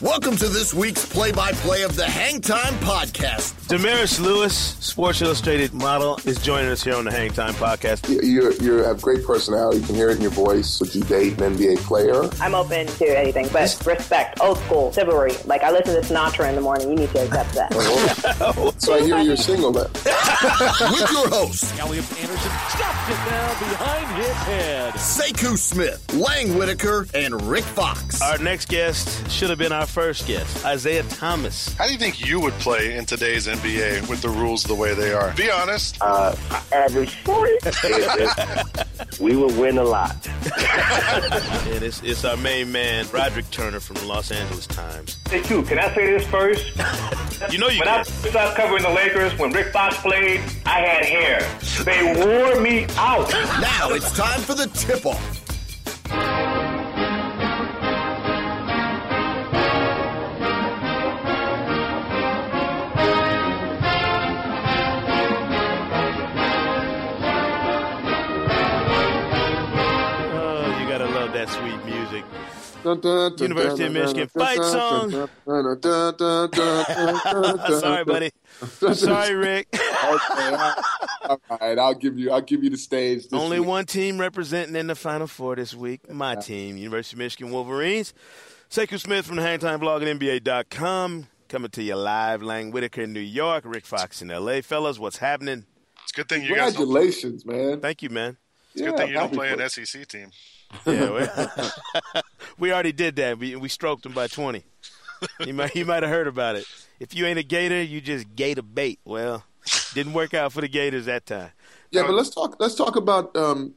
Welcome to this week's play-by-play of the Hang Time Podcast. Damaris Lewis, Sports Illustrated model, is joining us here on the Hang Time Podcast. You, you, you have great personality. You can hear it in your voice. Would you date an NBA player? I'm open to anything, but respect, old school, chivalry. Like I listen to Sinatra in the morning. You need to accept that. so I hear you're single then. With your host, Elliot Anderson stuffed it down behind his head. Sekou Smith, Lang Whitaker, and Rick Fox. Our next guest should have been our first guest, Isaiah Thomas. How do you think you would play in today's NBA with the rules the way they are? Be honest. Uh, average point. we would win a lot. and it's, it's our main man, Broderick Turner from the Los Angeles Times. Hey, Q, can I say this first? you know you When can. I started covering the Lakers, when Rick Fox played, I had hair. They wore me out. Now it's time for the tip-off. That sweet music. University of Michigan fight song. Sorry, buddy. Sorry, Rick. okay, all right. I'll give you. I'll give you the stage. this Only week. one team representing in the Final Four this week. My team, University of Michigan Wolverines. Sekou Smith from the Hangtime Blog at NBA.com. Coming to you live, Lang Whitaker in New York, Rick Fox in L.A. Fellas, what's happening? It's a good thing you guys don't, Congratulations, man. Thank you, man. it's a good thing you don't happy play an. SEC team. Yeah, we, we already did that. We, we stroked him by 20. You might, he might have heard about it. If you ain't a Gator, you just Gator bait. Well, didn't work out for the Gators that time. Yeah, but let's talk. Let's talk about um,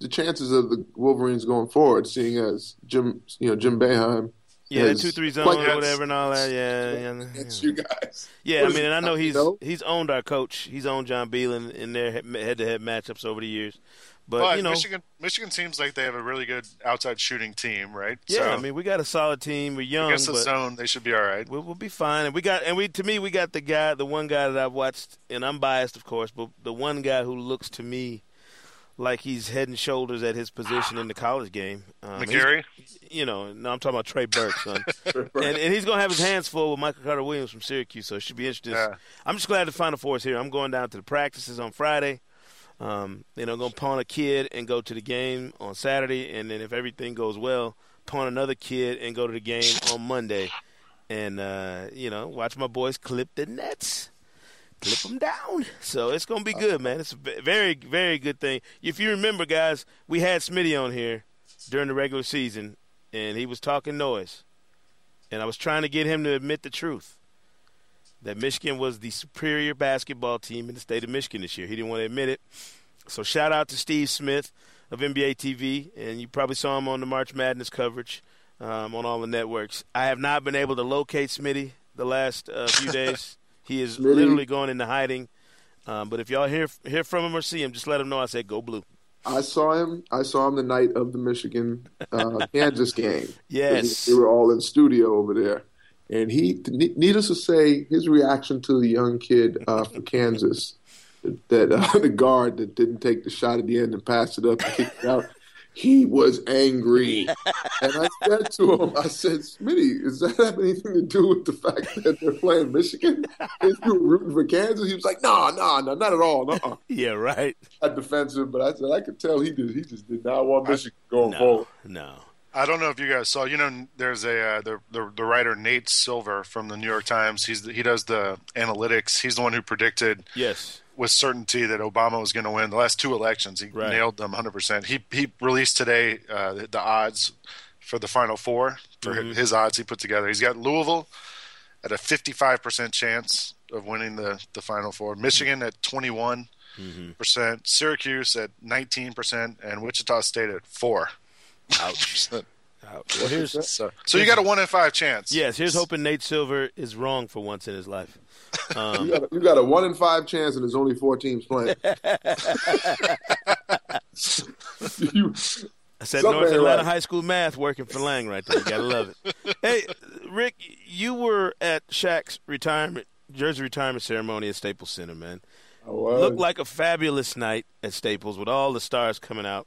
the chances of the Wolverines going forward, seeing as Jim, you know, Jim Boeheim. Yeah, that two three zone or whatever and all that. Yeah, yeah. yeah. you guys. Yeah, What I mean, and I know he's know? he's owned our coach. He's owned John Beilein in their head to head matchups over the years. But, But you know, Michigan, Michigan seems like they have a really good outside shooting team, right? yeah, so, I mean, we got a solid team. We're young, against the but zone, they should be all right. we'll, we'll be fine. And we got and we to me we got the guy, the one guy that I've watched, and I'm biased, of course, but the one guy who looks to me like he's head and shoulders at his position in the college game. Um, McGary, you know, no, I'm talking about Trey Burke, son. and, and he's going to have his hands full with Michael Carter Williams from Syracuse, so it should be interesting. Yeah. I'm just glad the Final Four is here. I'm going down to the practices on Friday. Um, you know, going to pawn a kid and go to the game on Saturday, and then if everything goes well, pawn another kid and go to the game on Monday. And, uh, you know, watch my boys clip the nets. Clip them down. So it's going to be good, man. It's a very, very good thing. If you remember, guys, we had Smitty on here during the regular season, and he was talking noise. And I was trying to get him to admit the truth that Michigan was the superior basketball team in the state of Michigan this year. He didn't want to admit it. So shout out to Steve Smith of NBA TV, and you probably saw him on the March Madness coverage um, on all the networks. I have not been able to locate Smitty the last uh, few days. he is Smitty. literally going into hiding. Um, but if y'all hear hear from him or see him, just let him know I said go blue. I saw him. I saw him the night of the Michigan uh, Kansas game. Yes. they were all in studio over there, and he, needless to say, his reaction to the young kid uh, for Kansas, that uh, the guard that didn't take the shot at the end and passed it up and kicked it out. He was angry, and I said to him, "I said, Smitty, does that have anything to do with the fact that they're playing Michigan? Is you rooting for Kansas?" He was like, "No, no, no, not at all. No." Yeah, right. got defensive, but I said I could tell he did. He just did not want Michigan going No, forward. no. I don't know if you guys saw. You know, there's a uh, the, the the writer Nate Silver from the New York Times. He's the, he does the analytics. He's the one who predicted Yes. with certainty that Obama was going to win the last two elections. He Right. nailed them 100%. He he released today uh, the, the odds for the final four for Mm-hmm. his odds he put together. He's got Louisville at a 55% chance of winning the the final four. Michigan at 21, percent, Syracuse at 19 percent, and Wichita State at four. Ouch. Ouch. Well, here's So, so you got a one in five chance. yes. Here's hoping Nate Silver is wrong for once in his life. Um, You got, a, you got a one in five chance, and there's only four teams playing. you, I said North ain't Atlanta right. High School math working for Lang right there. You gotta love it. Hey, Rick, you were at Shaq's retirement jersey retirement ceremony at Staples Center, man. I was. Looked like a fabulous night at Staples with all the stars coming out.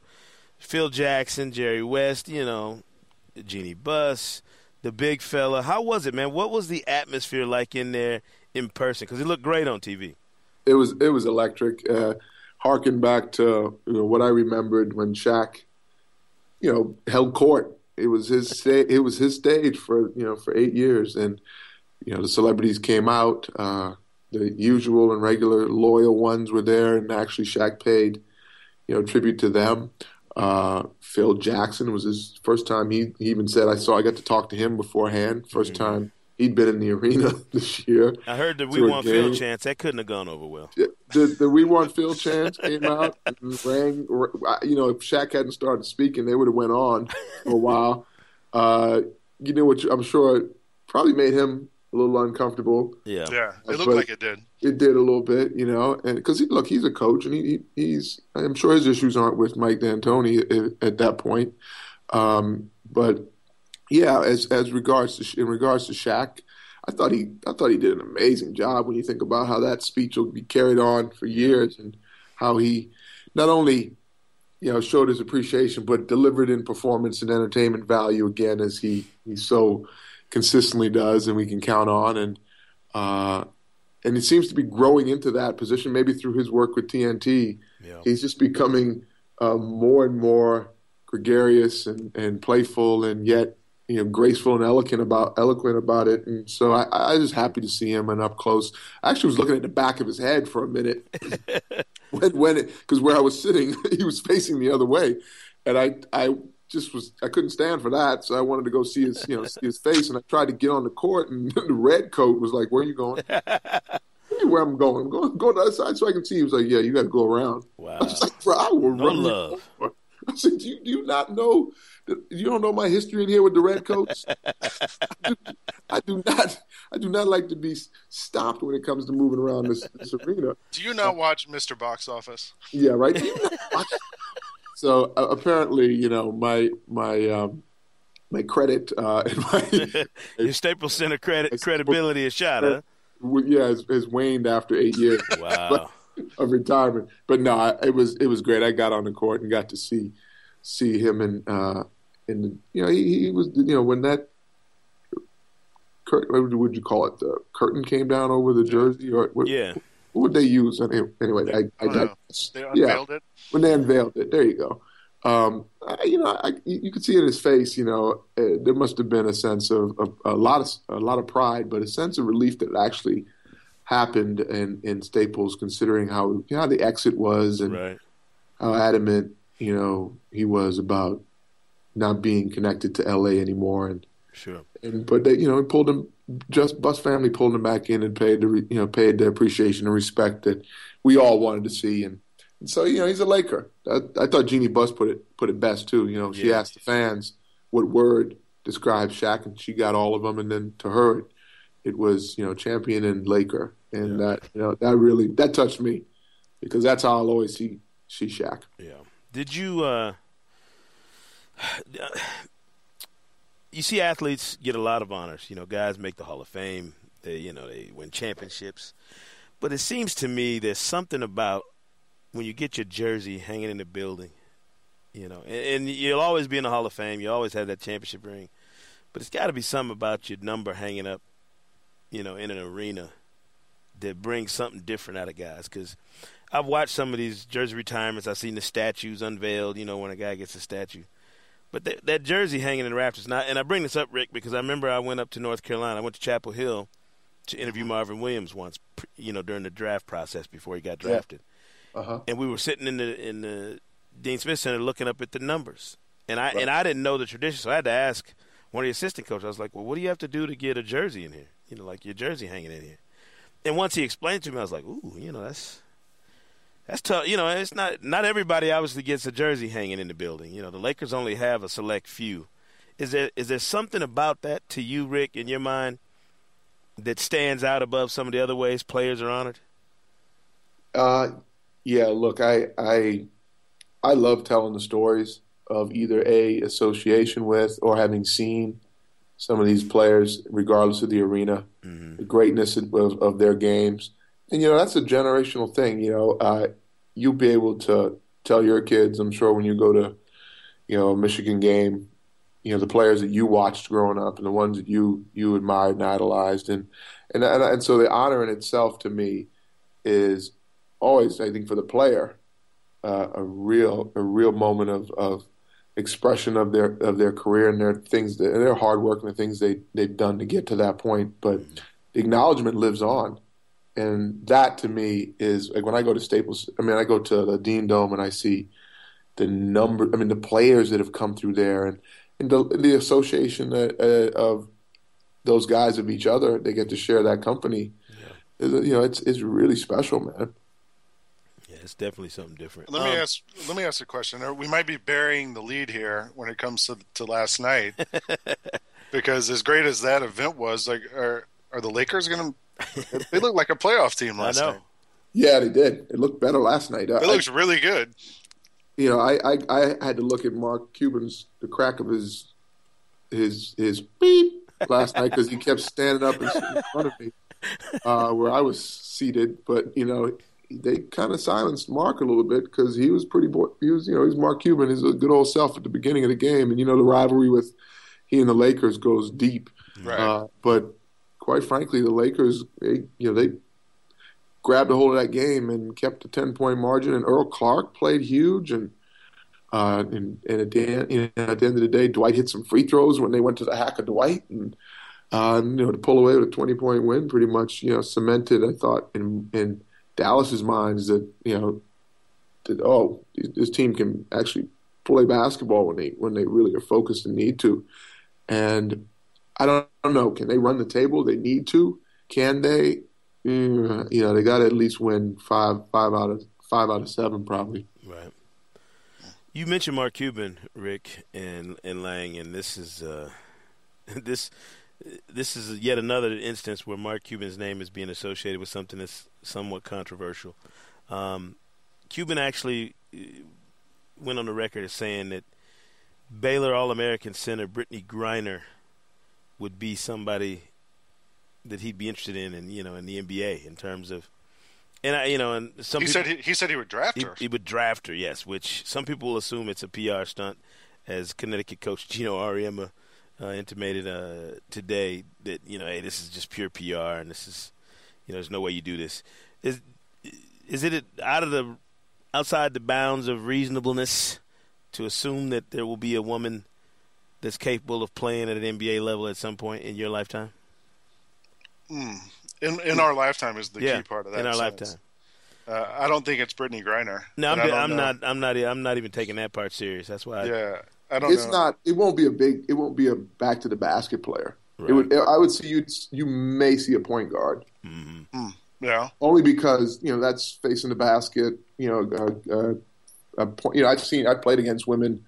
Phil Jackson, Jerry West, you know, Jeanie Buss, the big fella. How was it, man? What was the atmosphere like in there in person? Because it looked great on TV. it was it was electric. Uh, harken back to you know what I remembered when Shaq, you know, held court. It was his sta- it was his stage for you know for eight years, and you know the celebrities came out. Uh, the usual and regular loyal ones were there, and actually Shaq paid you know tribute to them. Uh, Phil Jackson was his first time. He, he even said, "I saw. I got to talk to him beforehand. 1st time he'd been in the arena this year." I heard that we want a Phil chance. That couldn't have gone over well. the, the We Want Phil chance came out and rang. You know, if Shaq hadn't started speaking, they would have went on for a while. Uh, you know what? I'm sure it probably made him a little uncomfortable. Yeah. Yeah, it looked what- like it did. It did a little bit, you know, and because he, look, he's a coach, and he, he he's. I'm sure his issues aren't with Mike D'Antoni at, at that point, um, but yeah, as as regards to in regards to Shaq, I thought he I thought he did an amazing job when you think about how that speech will be carried on for years and how he not only you know showed his appreciation but delivered in performance and entertainment value again as he he so consistently does and we can count on. And uh and it seems to be growing into that position maybe through his work with TNT Yeah. he's just becoming uh, more and more gregarious and, and playful and yet you know graceful and eloquent about eloquent about it. And so I, I was just happy to see him and up close. I actually was looking at the back of his head for a minute when when because where I was sitting he was facing the other way. And I I just was I couldn't stand for that so I wanted to go see his you know see his face and I tried to get on the court and the red coat was like where are you going where I'm going I'm going go to the other side so I can see he was like yeah you got to go around Wow. I was like bro I will No run you love. I said do you, do you not know you don't know my history in here with the red coats I do not I do not like to be stopped when it comes to moving around this, this arena Do you not watch Mr. Box Office? yeah, right. So uh, apparently, you know, my my um, my credit uh, my Your Staples Center credit credibility is shot, huh? yeah has, has waned after eight years Wow. of retirement. But no, it was it was great. I got on the court and got to see see him and uh, and you know he, he was you know when that. Cur- what would- would you call it? The curtain came down over the jersey, or what, Yeah. What would they use? Anyway, anyway I, I, I don't know. yeah, it. when they unveiled it. There you go. Um, I, you know, I, you could see in his face. You know, uh, there must have been a sense of, of a lot of a lot of pride, but a sense of relief that it actually happened in, in Staples, considering how you know, how the exit was and Right. how adamant you know he was about not being connected to L.A. anymore, and Sure. And but they you know pulled him just Buss family pulled him back in and paid the you know paid the appreciation and respect that we all wanted to see and, and so you know he's a Laker. I, I thought Jeanie Buss put it put it best too. You know she Yeah. asked the fans what word describes Shaq and she got all of them and then to her it, it was you know champion and Laker and that you know that really that touched me because that's how I'll always see see Shaq. Yeah. Did you uh you see athletes get a lot of honors. You know, guys make the Hall of Fame. They, you know, they win championships. But it seems to me there's something about when you get your jersey hanging in the building, you know, and, and you'll always be in the Hall of Fame. You always have that championship ring. But it's got to be something about your number hanging up, you know, in an arena that brings something different out of guys. Because I've watched some of these jersey retirements. I've seen the statues unveiled, you know, when a guy gets a statue. But that, that jersey hanging in the rafters, and I, and I bring this up, Rick, because I remember I went up to North Carolina. I went to Chapel Hill to interview Marvin Williams once, you know, during the draft process before he got drafted. Uh-huh. And we were sitting in the in the Dean Smith Center looking up at the numbers, and I and I didn't know the tradition, so I had to ask one of the assistant coaches. I was like, "Well, what do you have to do to get a jersey in here? You know, like your jersey hanging in here." And once he explained to me, I was like, "Ooh, you know, that's That's tough. You know, it's not not everybody obviously gets a jersey hanging in the building. You know, the Lakers only have a select few. Is there is there something about that to you, Rick, in your mind, that stands out above some of the other ways players are honored? Uh, yeah. Look, I I I love telling the stories of either a association with or having seen some of these players, regardless of the arena, mm-hmm. the greatness of, of, their games, and you know that's a generational thing. You know, uh, you'll be able to tell your kids, I'm sure, when you go to you know a Michigan game, you know the players that you watched growing up and the ones that you you admired and idolized, and and and, and so the honor in itself to me is always, I think, for the player, uh, a real a real moment of, of expression of their of their career and their things that, and their hard work and the things they they've done to get to that point. But the acknowledgement lives on, and that to me is like when I go to Staples. I mean, I go to the Dean Dome and I see the number. I mean, the players that have come through there and and the, the association uh, uh, of those guys of each other. They get to share that company. Yeah. You know, it's it's really special, man Yeah, it's definitely something different. Let um, me ask. Let me ask a question. We might be burying the lead here when it comes to, to last night, because as great as that event was, like, are are the Lakers going to? They looked like a playoff team last night. Yeah, they did. It looked better last night. It I, looks really good. You know, I, I I had to look at Mark Cuban's the crack of his his his beep last night because he kept standing up in front of me uh, where I was seated. But you know, they kind of silenced Mark a little bit because he was pretty. He was, you know, he's Mark Cuban, He's a good old self at the beginning of the game, and you know the rivalry with he and the Lakers goes deep. Right. Uh, but quite frankly, the Lakers, they, you know, they grabbed a hold of that game and kept a ten point margin. And Earl Clark played huge, and uh, and, and at, the, you know, at the end of the day, Dwight hit some free throws when they went to the hack of Dwight, and uh, you know to pull away with a twenty point win, pretty much, you know, cemented. I thought in in Dallas's mind is that you know that oh this team can actually play basketball when they when they really are focused and need to, and I don't, I don't know can they run the table? They need to. Can they? Mm, you know they got to at least win five five out of five out of seven probably. Right. You mentioned Mark Cuban, Rick, and and Lang, and this is uh, this this is yet another instance where Mark Cuban's name is being associated with something that's somewhat controversial. Um, Cuban actually uh, went on the record as saying that Baylor All American center Brittney Griner would be somebody that he'd be interested in, and you know, in the NBA in terms of. And I, you know, and some he people, said he, he, said he would draft he, her. He would draft her, yes. Which some people will assume it's a PR stunt, as Connecticut coach Geno Auriemma uh, intimated uh, today that you know, hey, this is just pure PR, and this is, you know, there's no way you do this. Is is it out of the outside the bounds of reasonableness to assume that there will be a woman that's capable of playing at an NBA level at some point in your lifetime? Mm. In in our lifetime is the yeah, key part of that. In our sentence. lifetime. Uh, I don't think it's Brittney Griner. No, I'm, I'm not. I'm not. I'm not even taking that part serious. That's why. Yeah, I don't it's know. not. It won't be a big. It won't be a back to the basket player. Right. It would. I would see you. You may see a point guard. Mm-hmm. Mm, yeah. Only because you know that's facing the basket. You know, uh, uh, a point, you know, I've seen. I've played against women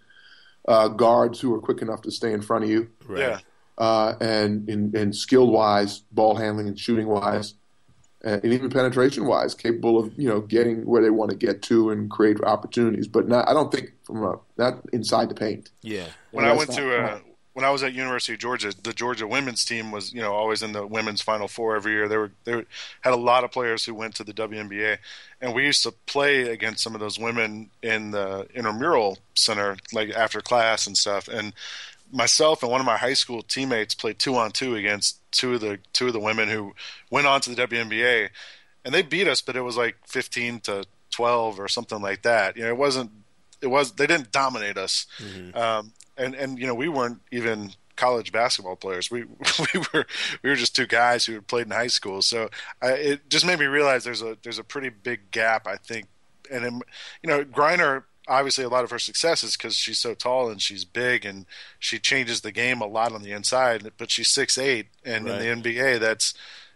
uh, guards who are quick enough to stay in front of you. Right. Yeah. Uh, and and, and skill wise, ball handling and shooting wise, and even penetration wise, capable of you know getting where they want to get to and create opportunities. But not, I don't think from a, not inside the paint. Yeah. When I went to uh, when I was at University of Georgia, the Georgia women's team was you know always in the women's Final Four every year. They were they had a lot of players who went to the WNBA, and we used to play against some of those women in the intramural center like after class and stuff. And myself and one of my high school teammates played two on two against two of the two of the women who went on to the WNBA, and they beat us, but it was like fifteen to twelve or something like that. You know, it wasn't. It was they didn't dominate us, mm-hmm. um, and and you know we weren't even college basketball players. We we were we were just two guys who had played in high school. So I, it just made me realize there's a there's a pretty big gap. I think, and it, you know Griner obviously a lot of her success is because she's so tall and she's big and she changes the game a lot on the inside. But she's six eight, and right. in the NBA, that's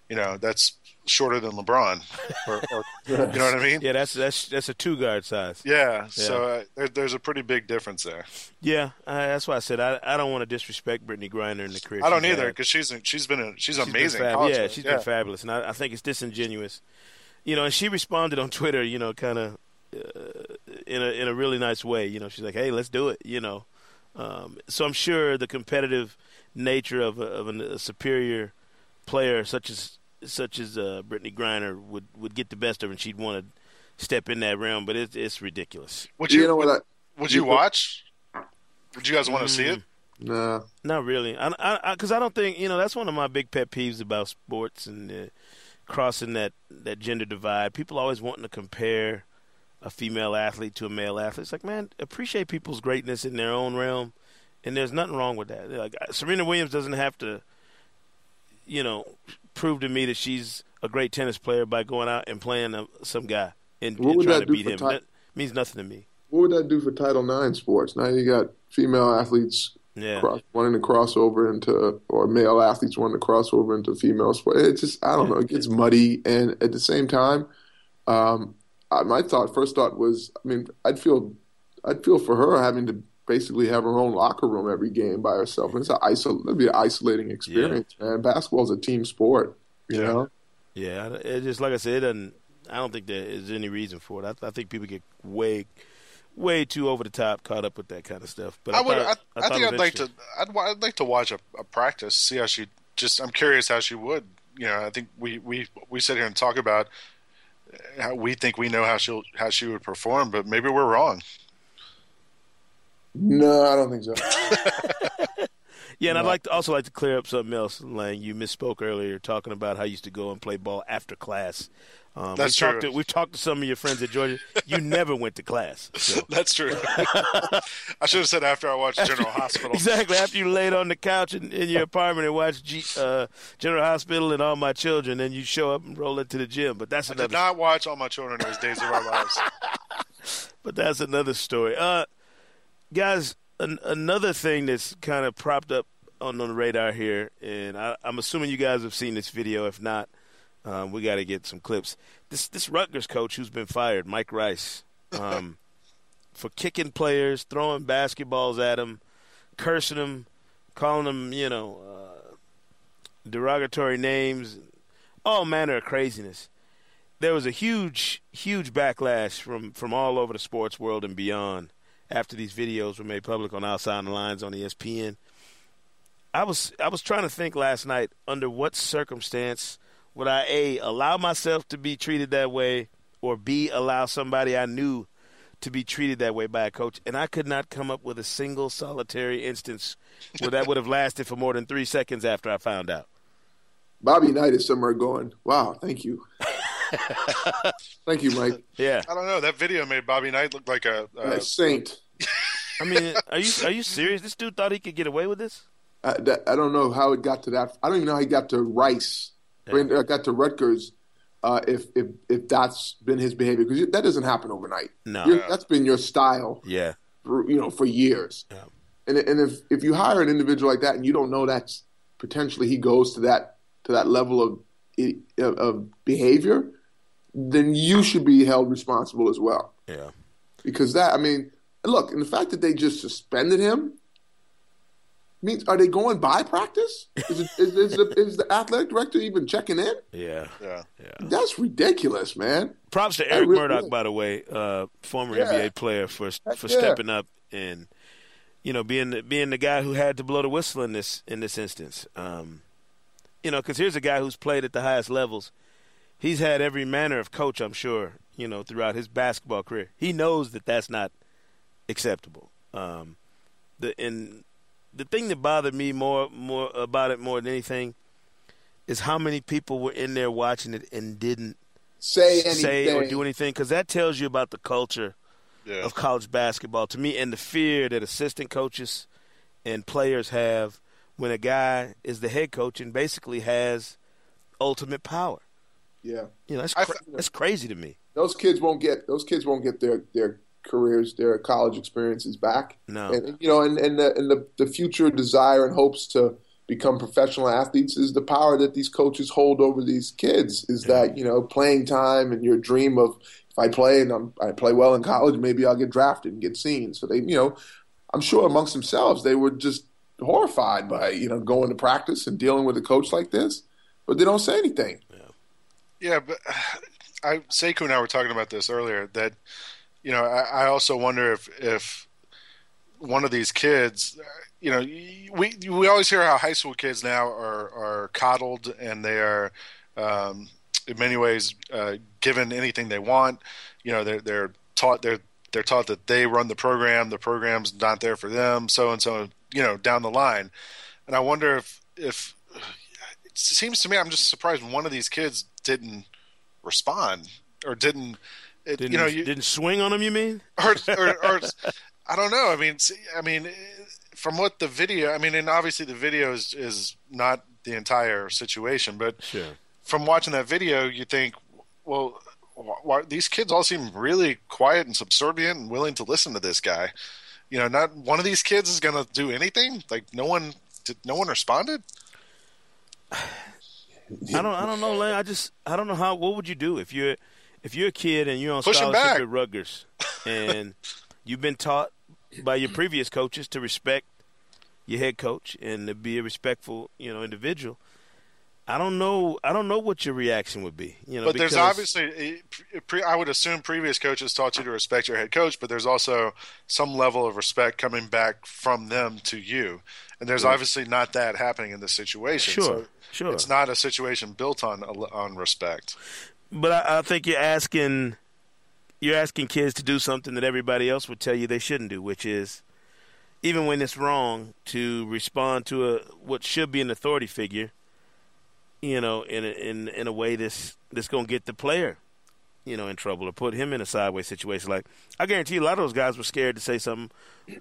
you know that's shorter than LeBron, or, or you know what I mean? Yeah, that's that's that's a two guard size. Yeah, so uh, there, there's a pretty big difference there. Yeah, uh, that's why I said I, I don't want to disrespect Brittney Griner in the career. I don't either because she's she's been a, she's, She's been amazing. fab- yeah, player. she's been fabulous, and I, I think it's disingenuous. You know, and she responded on Twitter. You know, kind of uh, in a in a really nice way. You know, she's like, "Hey, let's do it." You know, um, so I'm sure the competitive nature of a, of an, a superior player such as such as uh, Brittney Griner would would get the best of her, and she'd want to step in that realm. But it's it's ridiculous. Would you, You know what? would, I, would you watch? Would you guys want to see Mm. it? nah. Not really, I because I, 'cause I don't think you know that's one of my big pet peeves about sports and uh, crossing that that gender divide. People always wanting to compare a female athlete to a male athlete. It's like, man, appreciate people's greatness in their own realm, and there's nothing wrong with that. Like Serena Williams doesn't have to, you know, prove to me that she's a great tennis player by going out and playing uh some guy and, and trying to beat him. Ty- that means nothing to me. What would that do for Title IX sports? Now you got female athletes Yeah. cross, wanting to cross over into, or male athletes wanting to cross over into female sports. It just, I don't know, it gets muddy. And at the same time, um, I, my thought, first thought was, I mean, I'd feel, I'd feel for her having to basically have her own locker room every game by herself. And it's an isol- that'd be an isolating experience, man. Basketball's a team sport, you Yeah. know. Yeah, it just like I said, it doesn't. I don't think there is any reason for it. I, I think people get way, way too over the top, caught up with that kind of stuff. But I, I would. thought- I, I, thought think I'd like to. I'd, I'd like to watch a, a practice, see how she. Just, I'm curious how she would. You know, I think we we we sit here and talk about how we think we know how she'll how she would perform, but maybe we're wrong. No, I don't think so. Yeah, and I'd like to also like to clear up something else, Lang. You misspoke earlier talking about how you used to go and play ball after class. Um, That's we've Talked true. to, we've talked to some of your friends at Georgia. You never went to class. So. That's true. I should have said after I watched General Hospital. Exactly. After you laid on the couch in, in your apartment and watched G, uh, General Hospital and All My Children, then you show up and roll into the gym. But that's I another. did not watch All My Children those Days of Our Lives. but that's another story. Uh, guys, an, another thing that's kind of propped up on the radar here, and I, I'm assuming you guys have seen this video. If not, um, we got to get some clips. This this Rutgers coach who's been fired, Mike Rice, um, for kicking players, throwing basketballs at them, cursing them, calling them, you know, uh, derogatory names, all manner of craziness there was a huge, huge backlash from, from all over the sports world and beyond after these videos were made public on Outside the Lines on ESPN. I was I was trying to think last night under what circumstance would I a allow myself to be treated that way or b allow somebody I knew to be treated that way by a coach and I could not come up with a single solitary instance where that would have lasted for more than 3 seconds after I found out. Bobby Knight is somewhere going, wow, thank you. thank you, Mike. Yeah. I don't know. That video made Bobby Knight look like a. A Uh, saint. I mean, are you are you serious? This dude thought he could get away with this? I, that, I don't know how it got to that. I don't even know how he got to Rice. When I got to Rutgers. Uh, if if if that's been his behavior, because that doesn't happen overnight. No. You're- that's been your style, Yeah. for, you know, for years. Yeah. And and if if you hire an individual like that and you don't know that's potentially he goes to that to that level of of, of behavior, then you should be held responsible as well. Yeah. Because that, I mean, look, and the fact that they just suspended him means are they going by practice? Is, it, is, is, the, is the athletic director even checking in? Yeah. yeah. That's ridiculous, man. Props to Eric really- Murdock, by the way, uh, former Yeah. NBA player, for for yeah. stepping up and you know being the, being the guy who had to blow the whistle in this in this instance. Um, you know, because here's a guy who's played at the highest levels. He's had every manner of coach, I'm sure, you know, throughout his basketball career. He knows that that's not acceptable. Um, the and the thing that bothered me more more about it more than anything is how many people were in there watching it and didn't Say anything. say or do anything because that tells you about the culture Yeah. of college basketball to me and the fear that assistant coaches and players have when a guy is the head coach and basically has ultimate power. Yeah, You know, that's cra- f- that's crazy to me. those kids won't get those kids won't get their their careers, their college experiences back. No. and you know, and and the and the, the future desire and hopes to become professional athletes is the power that these coaches hold over these kids. Is that you know playing time and your dream of if I play and I'm, I play well in college, maybe I'll get drafted and get seen. So they, you know, I'm sure amongst themselves they were just horrified by you know going to practice and dealing with a coach like this, but they don't say anything. Yeah, but I Sekou and I were talking about this earlier. That you know, I, I also wonder if if one of these kids, you know, we we always hear how high school kids now are are coddled and they are. Um, in many ways, uh, given anything they want, you know, they're they're taught they're they're taught that they run the program, the program's not there for them, so and so, you know, down the line. And I wonder if if it seems to me, I'm just surprised one of these kids didn't respond or didn't, it, Didn't, you know, you, didn't swing on him. You mean? or, or, or I don't know. I mean, I mean, from what the video, I mean, and obviously the video is, is not the entire situation, but Sure. from watching that video, you think, well, why, these kids all seem really quiet and subservient and willing to listen to this guy. You know, not one of these kids is going to do anything. Like no one, did no one responded. I don't. I don't know, Lang. I just. I don't know how. What would you do if you're, if you're a kid and you're on Push scholarship at Rutgers, and you've been taught by your previous coaches to respect your head coach and to be a respectful, you know, individual. I don't know. I don't know what your reaction would be. You know, but there's obviously, eh, pre, I would assume previous coaches taught you to respect your head coach, but there's also some level of respect coming back from them to you. And there's obviously not that happening in this situation. Sure, So sure. It's not a situation built on on respect. But I, I think you're asking you're asking kids to do something that everybody else would tell you they shouldn't do, which is even when it's wrong to respond to a what should be an authority figure, you know, in a, in in a way that's that's going to get the player, you know, in trouble or put him in a sideways situation. Like I guarantee you, a lot of those guys were scared to say something,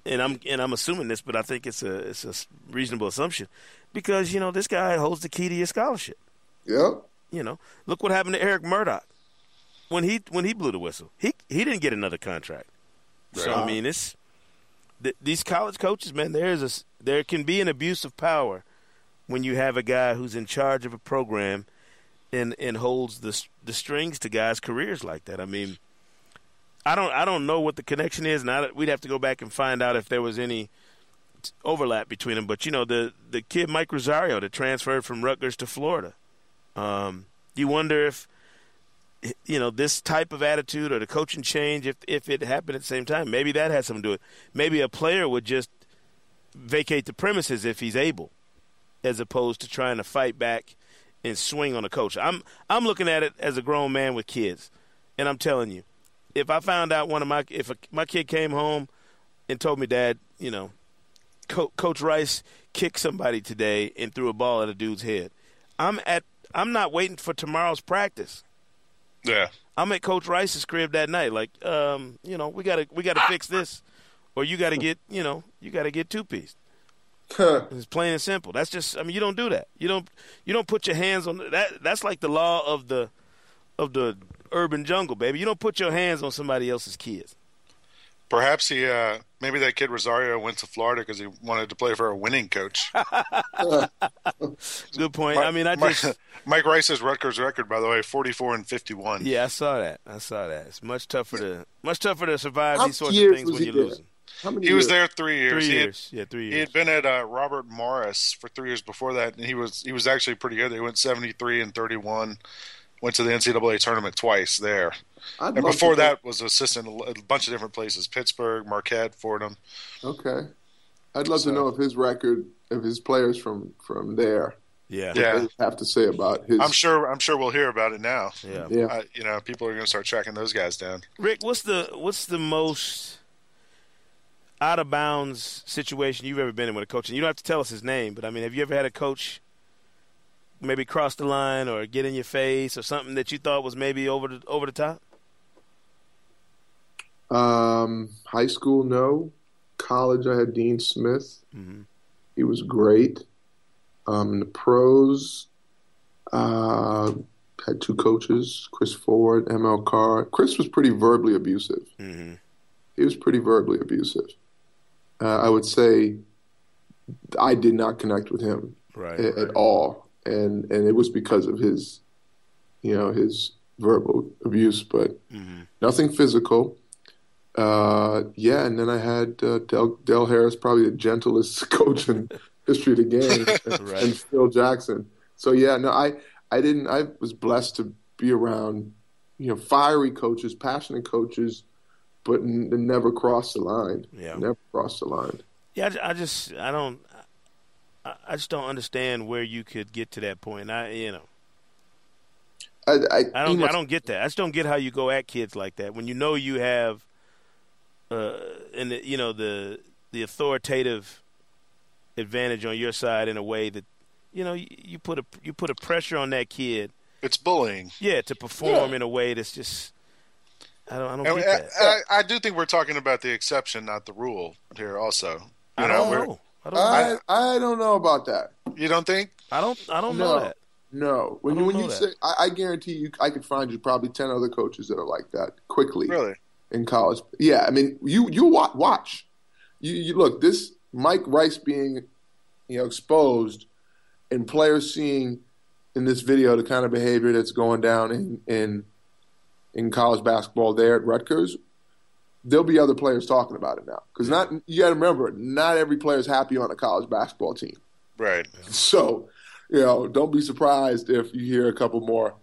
and I'm and I'm assuming this, but I think it's a it's a reasonable assumption because you know this guy holds the key to your scholarship. Yep. You know, look what happened to Eric Murdock when he when he blew the whistle. He he didn't get another contract. So I mean, it's th- these college coaches, man. There is a there can be an abuse of power when you have a guy who's in charge of a program and and holds the the strings to guys' careers like that. I mean, I don't I don't know what the connection is, and I, we'd have to go back and find out if there was any overlap between them. But you know, the the kid Mike Rosario that transferred from Rutgers to Florida. Um, you wonder if you know this type of attitude or the coaching change, if if it happened at the same time, maybe that had something to do with. it. Maybe a player would just vacate the premises if he's able, as opposed to trying to fight back and swing on a coach. I'm I'm looking at it as a grown man with kids, and I'm telling you, if I found out one of my if a, my kid came home and told me, Dad, you know, Co- Coach Rice kicked somebody today and threw a ball at a dude's head, I'm at I'm not waiting for tomorrow's practice. Yeah. I'm at Coach Rice's crib that night. Like, um, you know, we gotta we gotta fix this, or you gotta get you know you gotta get two piece. It's plain and simple. That's just I mean you don't do that. You don't you don't put your hands on that. That's like the law of the of the urban jungle, baby. You don't put your hands on somebody else's kids. Perhaps he, uh, maybe that kid Rosario went to Florida because he wanted to play for a winning coach. Good point. I mean, I Mike, just Mike Rice's Rutgers record, by the way, forty-four and fifty-one. yeah, I saw that. I saw that. It's much tougher to much tougher to survive How these sorts of things when you're losing. How many He was there three years. Three He had- years. yeah, three He had been at uh, Robert Morris for three years before that, and he was he was actually pretty good. He went seventy three and thirty one. Went to the NCAA tournament twice there, I'd and before to know- that was assistant a a bunch of different places: Pittsburgh, Marquette, Fordham. Okay. I'd love So- to know if his record, if his players from from there, yeah. what Yeah. they have to say about his. I'm sure I'm sure we'll hear about it now. Yeah. Yeah. Uh, you know, people are going to start tracking those guys down. Rick, what's the what's the most out of bounds situation you've ever been in with a coach? And you don't have to tell us his name, but I mean, have you ever had a coach maybe cross the line or get in your face or something that you thought was maybe over the over the top? Um, high school, no. College, I had Dean Smith. Mhm. He was great. Um, in the pros, uh, had two coaches, Chris Ford, ML Carr. Chris was pretty verbally abusive. Mm-hmm. He was pretty verbally abusive. Uh, I would say I did not connect with him Right. at, at all, and and it was because of his, you know, his verbal abuse, but Mm-hmm. nothing physical. Uh, yeah, and then I had uh, Del, Del Harris, probably the gentlest coach in history of the game, and, Right. and Phil Jackson. So yeah, no, I I didn't. I was blessed to be around, you know, fiery coaches, passionate coaches, but n- never crossed the line. Yeah. never crossed the line. Yeah, I I, just I don't I, I just don't understand where you could get to that point. I you know I, I, I don't I don't get that. I just don't get how you go at kids like that when you know you have uh and the, you know the the authoritative advantage on your side in a way that you know you, you put a you put a pressure on that kid It's bullying. yeah to perform in a way that's just I don't I don't And get that. I, I, I do think we're talking about the exception, not the rule here. Also, you I know, don't know. I don't I, I don't know about that. you don't think? I don't I don't No. know that. No, when you when you that. say, I, I guarantee you, I could find you probably ten other coaches that are like that quickly Really? in college. Yeah, I mean, you you wa- watch, you, you look this Mike Rice being, you know, exposed, and players seeing in this video the kind of behavior that's going down in in in college basketball there at Rutgers. There'll be other players talking about it now because not you got to remember, not every player is happy on a college basketball team. Right. So, you know, don't be surprised if you hear a couple more,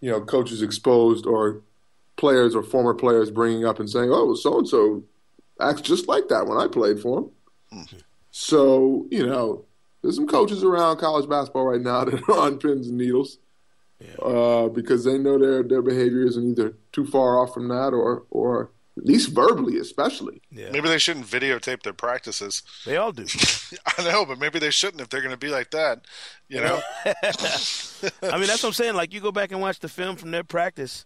you know, coaches exposed or players or former players bringing up and saying, "Oh, so and so acts just like that when I played for him." Hmm. So, you know, there's some coaches around college basketball right now that are on pins and needles uh, because they know their their behavior isn't either too far off from that or or at least verbally, especially. Yeah. Maybe they shouldn't videotape their practices. They all do. I know, but maybe they shouldn't if they're going to be like that. You know? I mean, that's what I'm saying. Like, you go back and watch the film from their practice.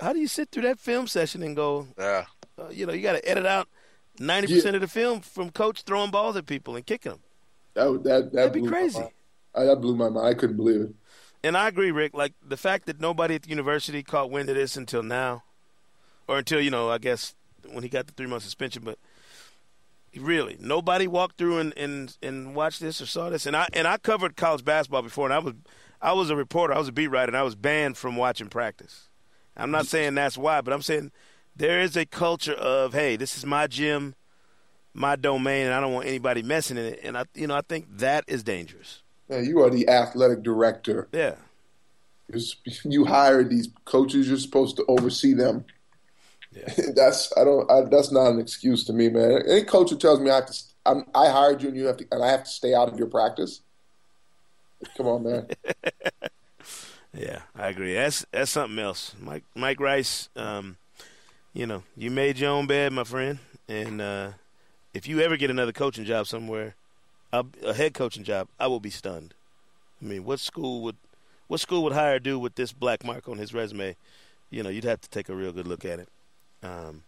How do you sit through that film session and go, yeah. uh, you know, you got to edit out 90% of the film from coach throwing balls at people and kicking them. That that, that That'd be crazy. mind. I, that blew my mind. I couldn't believe it. And I agree, Rick. Like, the fact that nobody at the university caught wind of this until now, or until, you know, I guess when he got the three month suspension, but really, nobody walked through and, and, and watched this or saw this. And I, and I covered college basketball before, and I was, I was a reporter, I was a beat writer, and I was banned from watching practice. I'm not saying that's why, but I'm saying there is a culture of, hey, this is my gym, my domain, and I don't want anybody messing in it. And I, you know, I think that is dangerous. Man, you are the athletic director. Yeah. You hired these coaches. You're supposed to oversee them. Yeah. that's I don't. I, that's not an excuse to me, man. Any coach who tells me I have to, I'm, I hired you and you have to, and I have to stay out of your practice. Come on, man. Yeah, I agree. That's that's something else. Mike Mike Rice, um, you know, you made your own bed, my friend, and uh, if you ever get another coaching job somewhere, A head coaching job, I will be stunned. I mean, what school would what school would hire dude with this black mark on his resume? You know, you'd have to take a real good look at it. Um,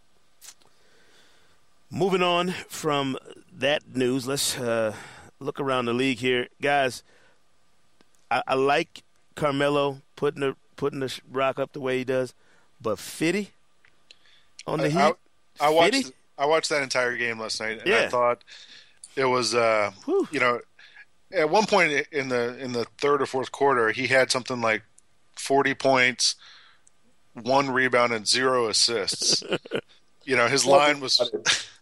moving on from that news, let's uh, look around the league here, guys. I, I like Carmelo putting the putting the rock up the way he does, but Fitty on the I- Heat. I watched. Fitty? I watched that entire game last night, and I thought it was, uh, Whew. you know, at one point in the in the third or fourth quarter, he had something like forty points, one rebound, and zero assists. you know, his line was,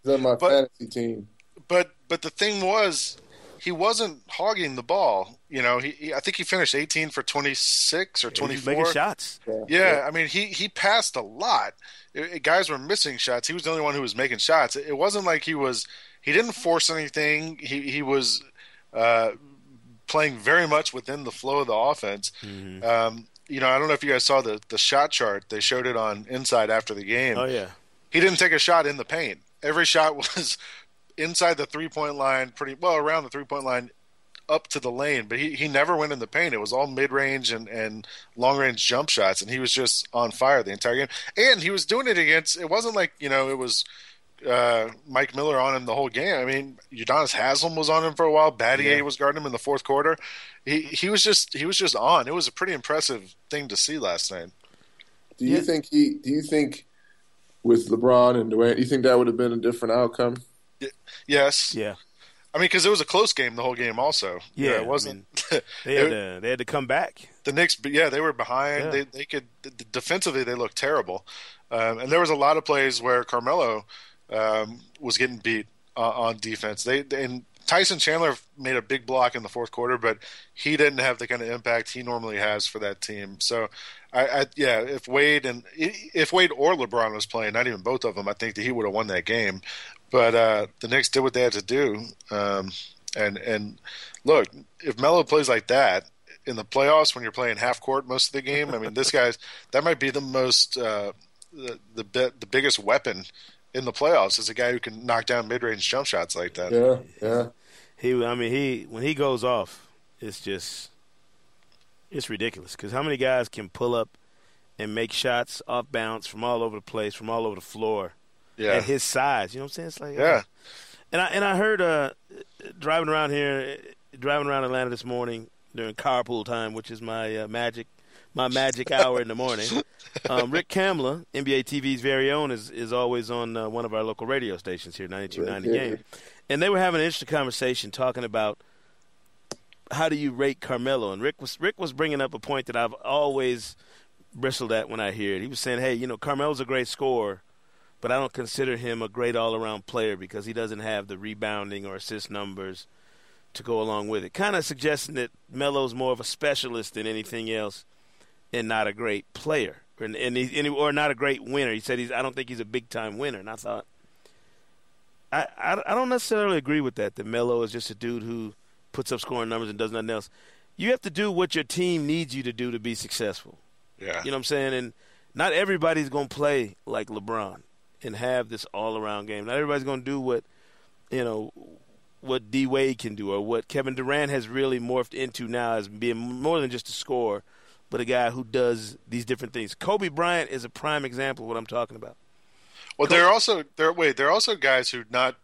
He's on my But- fantasy team. but but the thing was, he wasn't hogging the ball. You know, he, he I think he finished eighteen for twenty six or twenty He's making four. shots. Yeah, I mean, he he passed a lot. It- it- guys were missing shots. He was the only one who was making shots. It, it wasn't like he was. He didn't force anything. He he was uh, playing very much within the flow of the offense. Um, you know, I don't know if you guys saw the the shot chart. They showed it on Inside after the game. Oh yeah. He didn't take a shot in the paint. Every shot was inside the three point line, pretty well around the three point line, up to the lane. But he, he never went in the paint. It was all mid range and, and long range jump shots, and he was just on fire the entire game. And he was doing it against. It wasn't like you know it was. Uh, Mike Miller on him the whole game. I mean, Udonis Haslem was on him for a while. Battier was guarding him in the fourth quarter. He he was just he was just on. It was a pretty impressive thing to see last night. Do you Yeah. think he? Do you think with LeBron and Dwyane, do you think that would have been a different outcome? Yes, Yeah. I mean, because it was a close game the whole game. Also, You know, Yeah, it wasn't. I mean, they had to they had to come back. the Knicks, but yeah, they were behind. Yeah. They they could d- d- defensively they looked terrible, um, and there was a lot of plays where Carmelo um, was getting beat uh, on defense. They and Tyson Chandler made a big block in the fourth quarter, but he didn't have the kind of impact he normally has for that team. So, I, I yeah, if Wade and if Wade or LeBron was playing, not even both of them, I think that he would have won that game. But uh, the Knicks did what they had to do, um, and and look, if Melo plays like that in the playoffs when you're playing half court most of the game, I mean, this guy's that might be the most uh, the the, the biggest weapon in the playoffs is a guy who can knock down mid range jump shots like that. Yeah, yeah. He, I mean, he when he goes off, it's just it's ridiculous. Because how many guys can pull up and make shots off bounce from all over the place, from all over the floor, Yeah. at his size? You know what I'm saying? It's like Yeah. And I and I heard uh, driving around here, driving around Atlanta this morning during carpool time, which is my uh, magic, my magic hour in the morning. Um, Rick Kamla, NBA TV's very own, is is always on uh, one of our local radio stations here, 92.9 The Game, and they were having an interesting conversation talking about how do you rate Carmelo, and Rick was Rick was bringing up a point that I've always bristled at when I hear it. He was saying, "Hey, you know, Carmelo's a great scorer." but I don't consider him a great all around player because he doesn't have the rebounding or assist numbers to go along with it. Kind of suggesting that Melo's more of a specialist than anything else and not a great player. And, and, he, and he- or not a great winner. He said he's. I don't think he's a big time winner. And I thought, I, I I don't necessarily agree with that. That Melo is just a dude who puts up scoring numbers and does nothing else. You have to do what your team needs you to do to be successful. Yeah. You know what I'm saying? And not everybody's going to play like LeBron and have this all around game. Not everybody's going to do what, you know, what D Wade can do or what Kevin Durant has really morphed into now as being more than just a scorer, but a guy who does these different things. Kobe Bryant is a prime example of what I'm talking about. Well, there are also there wait there are also guys who not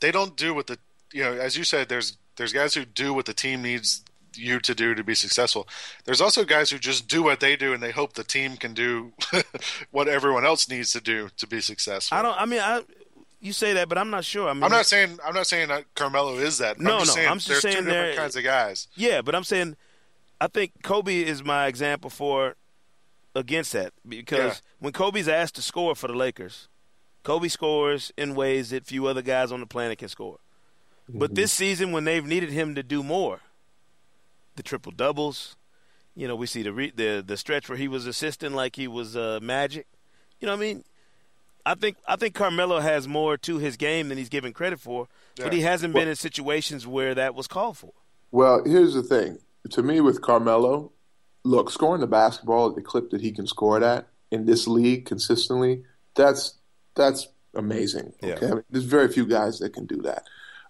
they don't do what the you know as you said there's there's guys who do what the team needs you to do to be successful. There's also guys who just do what they do and they hope the team can do what everyone else needs to do to be successful. I don't. I mean, I. You say that, but I'm not sure. I mean, I'm not saying I'm not saying that Carmelo is that. No, I'm just no, saying I'm just there's saying two different kinds of guys. Yeah, but I'm saying, I think Kobe is my example for against that because Yeah. when Kobe's asked to score for the Lakers, Kobe scores in ways that few other guys on the planet can score. But this season, when they've needed him to do more, the triple doubles, you know, we see the re- the the stretch where he was assisting like he was uh, Magic. You know what I mean? I think I think Carmelo has more to his game than he's given credit for, but he hasn't been in situations where that was called for. Well, here's the thing. To me, with Carmelo, look, scoring the basketball at the clip that he can score it at in this league consistently, that's that's amazing. Yeah. Okay, I mean, there's very few guys that can do that.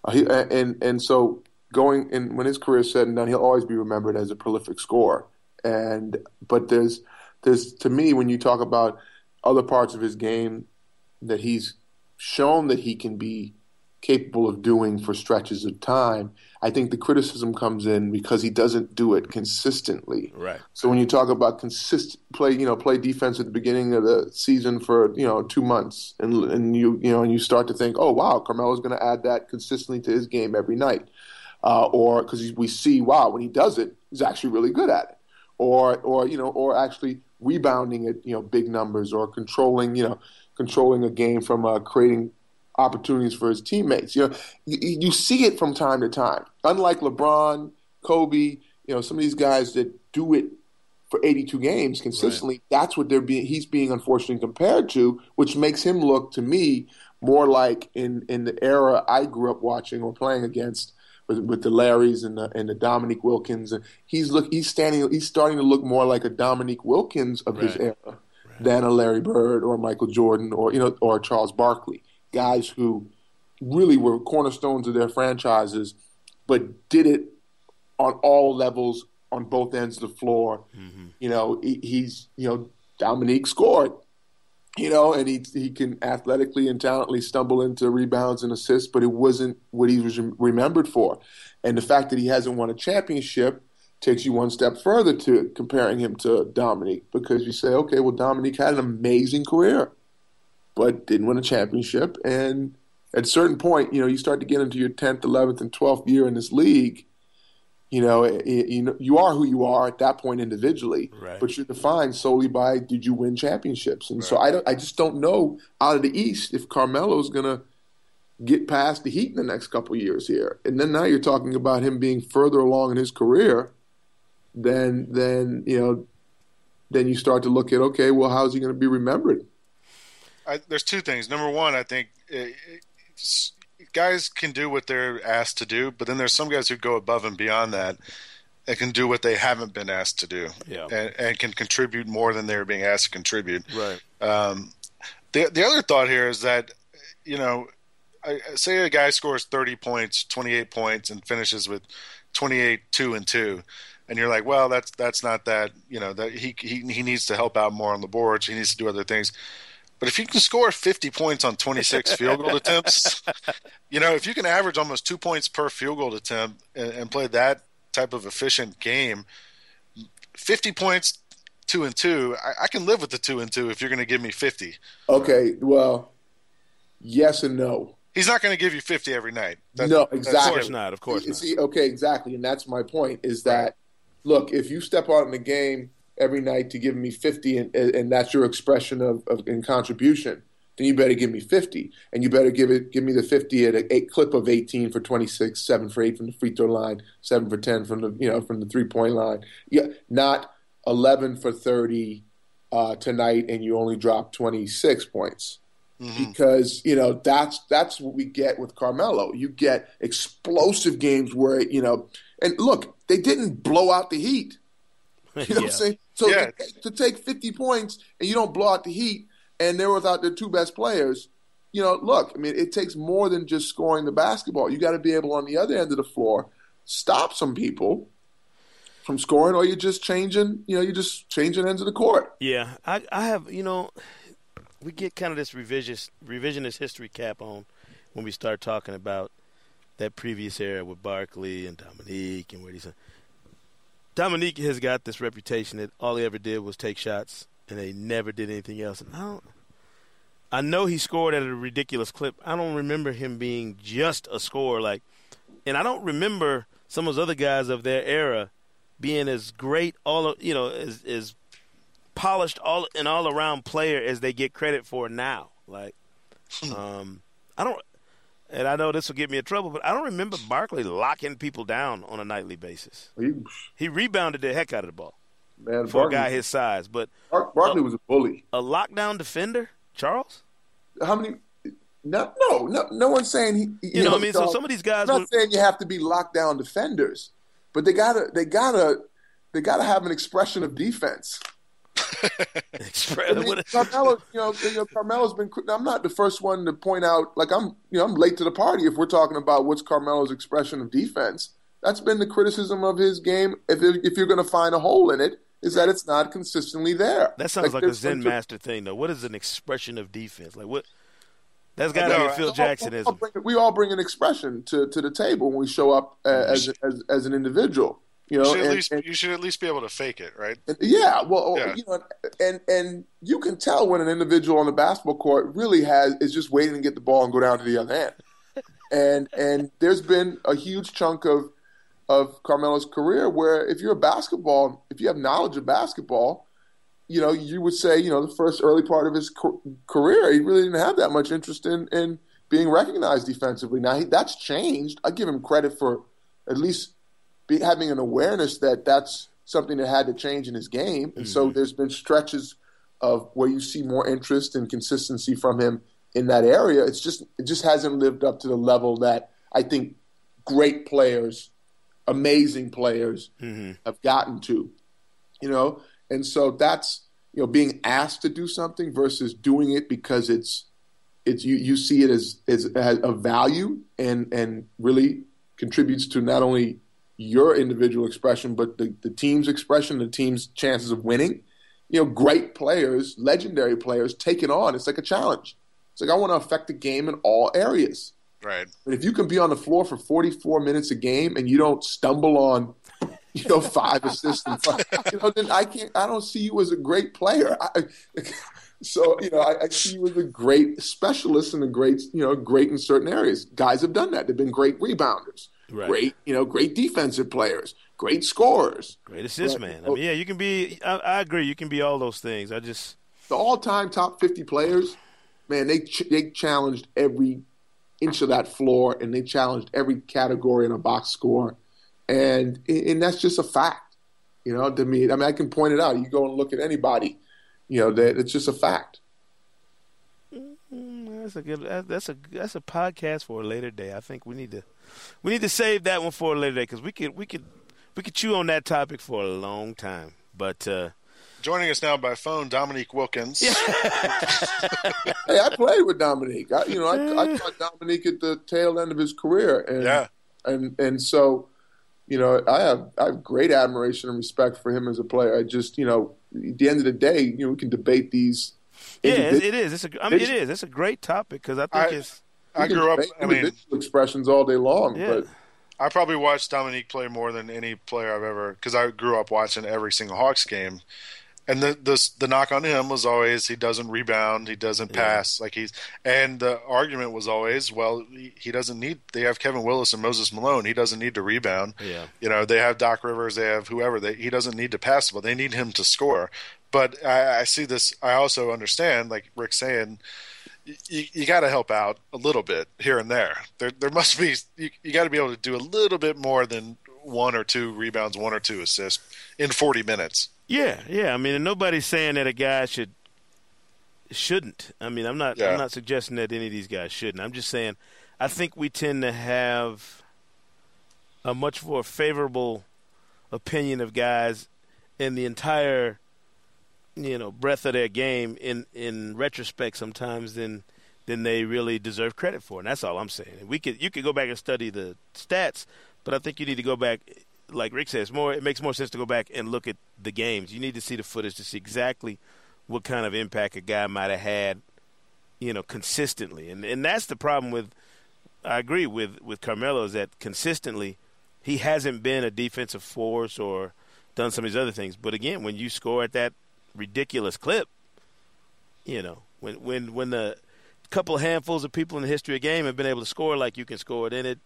Uh, he, and and so going and when his career is said and done, he'll always be remembered as a prolific scorer. And but there's there's to me when you talk about other parts of his game that he's shown that he can be capable of doing for stretches of time. I think the criticism comes in because he doesn't do it consistently. Right. So when you talk about consistent play, you know, play defense at the beginning of the season for you know two months, and and you you know, and you start to think, oh wow, Carmelo's going to add that consistently to his game every night, uh, or because we see, wow, when he does it, he's actually really good at it, or or you know, or actually rebounding at you know big numbers, or controlling you know controlling a game from uh, creating opportunities for his teammates. You know, you, you see it from time to time. Unlike LeBron, Kobe, you know, some of these guys that do it for 82 games consistently, that's what they're being. He's being unfortunately compared to, which makes him look to me more like in in the era I grew up watching or playing against. With, with the Larrys and the and the Dominique Wilkins, and he's look he's standing he's starting to look more like a Dominique Wilkins of his Right. era than a Larry Bird or Michael Jordan or you know or Charles Barkley, guys who really were cornerstones of their franchises, but did it on all levels on both ends of the floor. Mm-hmm. You know, he, he's you know Dominique scored, you know, and he he can athletically and talently stumble into rebounds and assists, but it wasn't what he was remembered for. And the fact that he hasn't won a championship takes you one step further to comparing him to Dominique because you say, okay, well, Dominique had an amazing career, but didn't win a championship, and at a certain point, you know, you start to get into your 10th, 11th, and 12th year in this league. You know, it, it, you know, you are who you are at that point individually, Right. but you're defined solely by did you win championships. And so I don't, I just don't know out of the East if Carmelo's going to get past the Heat in the next couple years here. And then now you're talking about him being further along in his career. Then, then you know, then you start to look at okay, well, how's he going to be remembered? I, there's two things. Number one, I think uh, it's- guys can do what they're asked to do, but then there's some guys who go above and beyond that and can do what they haven't been asked to do, Yeah. and, and can contribute more than they're being asked to contribute. Right. Um, the the other thought here is that you know, I, I say a guy scores 30 points, 28 points, and finishes with 28, two and two, and you're like, well, that's that's not that. You know, that he he he needs to help out more on the boards. He needs to do other things. But if you can score 50 points on 26 field goal attempts, you know, if you can average almost two points per field goal attempt and, and play that type of efficient game, 50 points, two and two, I, I can live with the two and two if you're going to give me 50. Okay, well, yes and no. He's not going to give you 50 every night. No, exactly. Of course not. Of course not. See, okay, exactly, and that's my point. Is that look, if you step out in the game every night to give me fifty, and, and that's your expression of, of in contribution, then you better give me fifty, and you better give it give me the fifty at a, a clip of eighteen for twenty six, seven for eight from the free throw line, seven for ten from the you know from the three point line. Yeah, not eleven for thirty uh, tonight, and you only drop twenty six points because you know that's that's what we get with Carmelo. You get explosive games where you know, and look, they didn't blow out the Heat. You know what I'm saying? So Yeah. to, to take 50 points and you don't blow out the Heat, and they're without their two best players. You know, look, I mean, it takes more than just scoring the basketball. You got to be able on the other end of the floor stop some people from scoring, or you're just changing. You know, you're just changing ends of the court. Yeah, I, I have, you know, we get kind of this revisionist, revisionist history cap on when we start talking about that previous era with Barkley and Dominique and where he's. Dominique has got this reputation that all he ever did was take shots and they never did anything else. And I don't. I know he scored at a ridiculous clip. I don't remember him being just a scorer like, and I don't remember some of those other guys of their era being as great all you know as as polished all an all around player as they get credit for now. Like, um, I don't, and I know this will get me in trouble, but I don't remember Barkley locking people down on a nightly basis. He, He rebounded the heck out of the ball man, for a guy his size, but Bar- Barkley was a bully. a lockdown defender, Charles. How many? No, no, no, no one's saying he. You know what I mean? So some of these guys I'm not saying you have to be lockdown defenders, but they gotta, they gotta, they gotta have an expression of defense. I mean, Carmelo, you know, you know, Carmelo's been. I'm not the first one to point out. Like I'm, you know, I'm late to the party if we're talking about what's Carmelo's expression of defense. That's been the criticism of his game. If it, if you're going to find a hole in it, is that it's not consistently there. that sounds like, a Zen some- master thing, though. What is an expression of defense? Like what? That's got to be Phil Jacksonism. we all, bring, we all bring an expression to, to the table when we show up uh, as, as as an individual. You You know, should, at and- least, and- you should at least be able to fake it, right? yeah, well, Yeah. you know, and and you can tell when an individual on the basketball court really has is just waiting to get the ball and go down to the other end. and and there's been a huge chunk of of Carmelo's career where if you're a basketball, if you have knowledge of basketball, you know, you would say, you know, the first early part of his ca- career, he really didn't have that much interest in in being recognized defensively. Now he, that's changed. I give him credit for at least be, having an awareness that that's something that had to change in his game. And so mm-hmm. there's been stretches of where you see more interest and consistency from him in that area. It's just it just hasn't lived up to the level that I think great players, amazing players mm-hmm. have gotten to. You know, and so that's you know being asked to do something versus doing it because it's it's you you see it as as, as a value and and really contributes to not only your individual expression but the, the team's expression the team's chances of winning you know great players legendary players take it on it's like a challenge it's like i want to affect the game in all areas Right. but if you can be on the floor for 44 minutes a game and you don't stumble on, you know, five assists, five, you know, then I can't. I don't see you as a great player. I, so you know, I, I see you as a great specialist and a great, you know, great in certain areas. Guys have done that. They've been great rebounders, Right. great, you know, great defensive players, great scorers. Great assist But- man. I mean, yeah, you can be. I, I agree. You can be all those things. I just The all-time top fifty players, man, they ch- they challenged every inch of that floor, and they challenged every category in a box score, and and that's just a fact. You know, to me, I mean, I can point it out. You go and look at anybody, you know, that it's just a fact. Mm, that's a good. That's a that's a podcast for a later day. I think we need to we need to save that one for a later day because we could we could we could chew on that topic for a long time. But uh, Joining us now by phone, Dominique Wilkins. Hey, I played with Dominique. I, you know, I, I caught Dominique at the tail end of his career, and Yeah. and and so, you know, I have I have great admiration and respect for him as a player. I just, you know, at the end of the day, you know, we can debate these. yeah, it, it is. It's a. I mean, it is. It's a great topic because I think I- it's. I grew up. debate I mean, individual expressions all day long, Yeah. but I probably watched Dominique play more than any player I've ever because I grew up watching every single Hawks game. And the, the the knock on him was always he doesn't rebound, he doesn't pass, like he's. And the argument was always, well, he, he doesn't need. They have Kevin Willis and Moses Malone. He doesn't need to rebound. Yeah. You know, they have Doc Rivers, they have whoever. They, he doesn't need to pass the ball. They need him to score. But I, I see this. I also understand, like Rick saying, you, you got to help out a little bit here and there. There, there must be you, you got to be able to do a little bit more than one or two rebounds, one or two assists in 40 minutes. Yeah, yeah. I mean, and nobody's saying that a guy should shouldn't. I mean, I'm not. Yeah. I'm not suggesting that any of these guys shouldn't. I'm just saying, I think we tend to have a much more favorable opinion of guys in the entire, you know, breadth of their game in in retrospect sometimes than than they really deserve credit for. And that's all I'm saying. We could you could go back and study the stats, but I think you need to go back like Rick says, more it makes more sense to go back and look at the games. You need to see the footage to see exactly what kind of impact a guy might have had, you know, consistently. And and that's the problem with I agree with with Carmelo is that consistently he hasn't been a defensive force or done some of these other things. But again, when you score at that ridiculous clip, you know, when when when the couple handfuls of people in the history of the game have been able to score like you can score, then it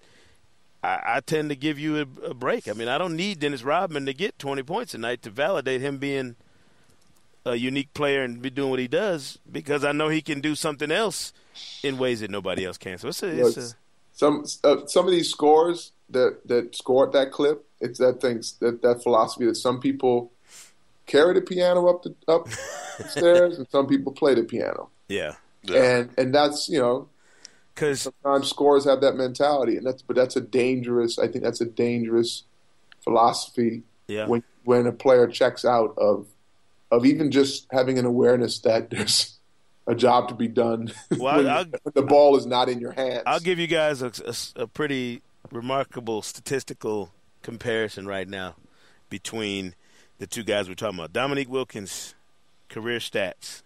I, I tend to give you a, a break. I mean, I don't need Dennis Rodman to get 20 points a night to validate him being a unique player and be doing what he does because I know he can do something else in ways that nobody else can. So it's a, it's a some uh, some of these scores that that score at that clip, it's that things that that philosophy that some people carry the piano up the up the stairs and some people play the piano, yeah. and and that's you know Because sometimes scores have that mentality, and that's but that's a dangerous. I think that's a dangerous philosophy yeah, when when a player checks out of of even just having an awareness that there's a job to be done Well, when, I'll- when the ball is not in your hands. I'll give you guys a, a- a pretty remarkable statistical comparison right now between the two guys we're talking about. Dominique Wilkins' career stats: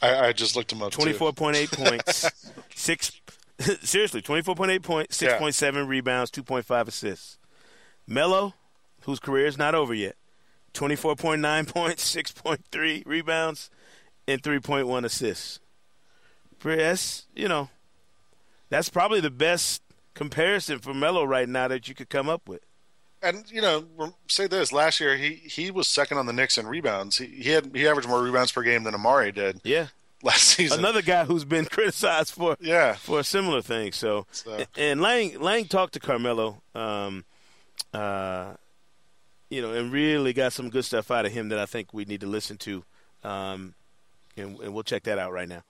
I, I just looked him up. twenty-four point eight points, six. seriously, twenty-four point eight points, six Yeah. point seven rebounds, two point five assists. Melo, whose career is not over yet, twenty-four point nine points, six point three rebounds, and three point one assists. That's you know, that's probably the best comparison for Melo right now that you could come up with. And you know, say this: last year he he was second on the Knicks in rebounds. He, he had he averaged more rebounds per game than Amar'e did Yeah, last season. another guy who's been criticized for yeah, for a similar thing. So, So- and Lang Lang talked to Carmelo, um, uh, you know, and really got some good stuff out of him that I think we need to listen to, um, and, and we'll check that out right now.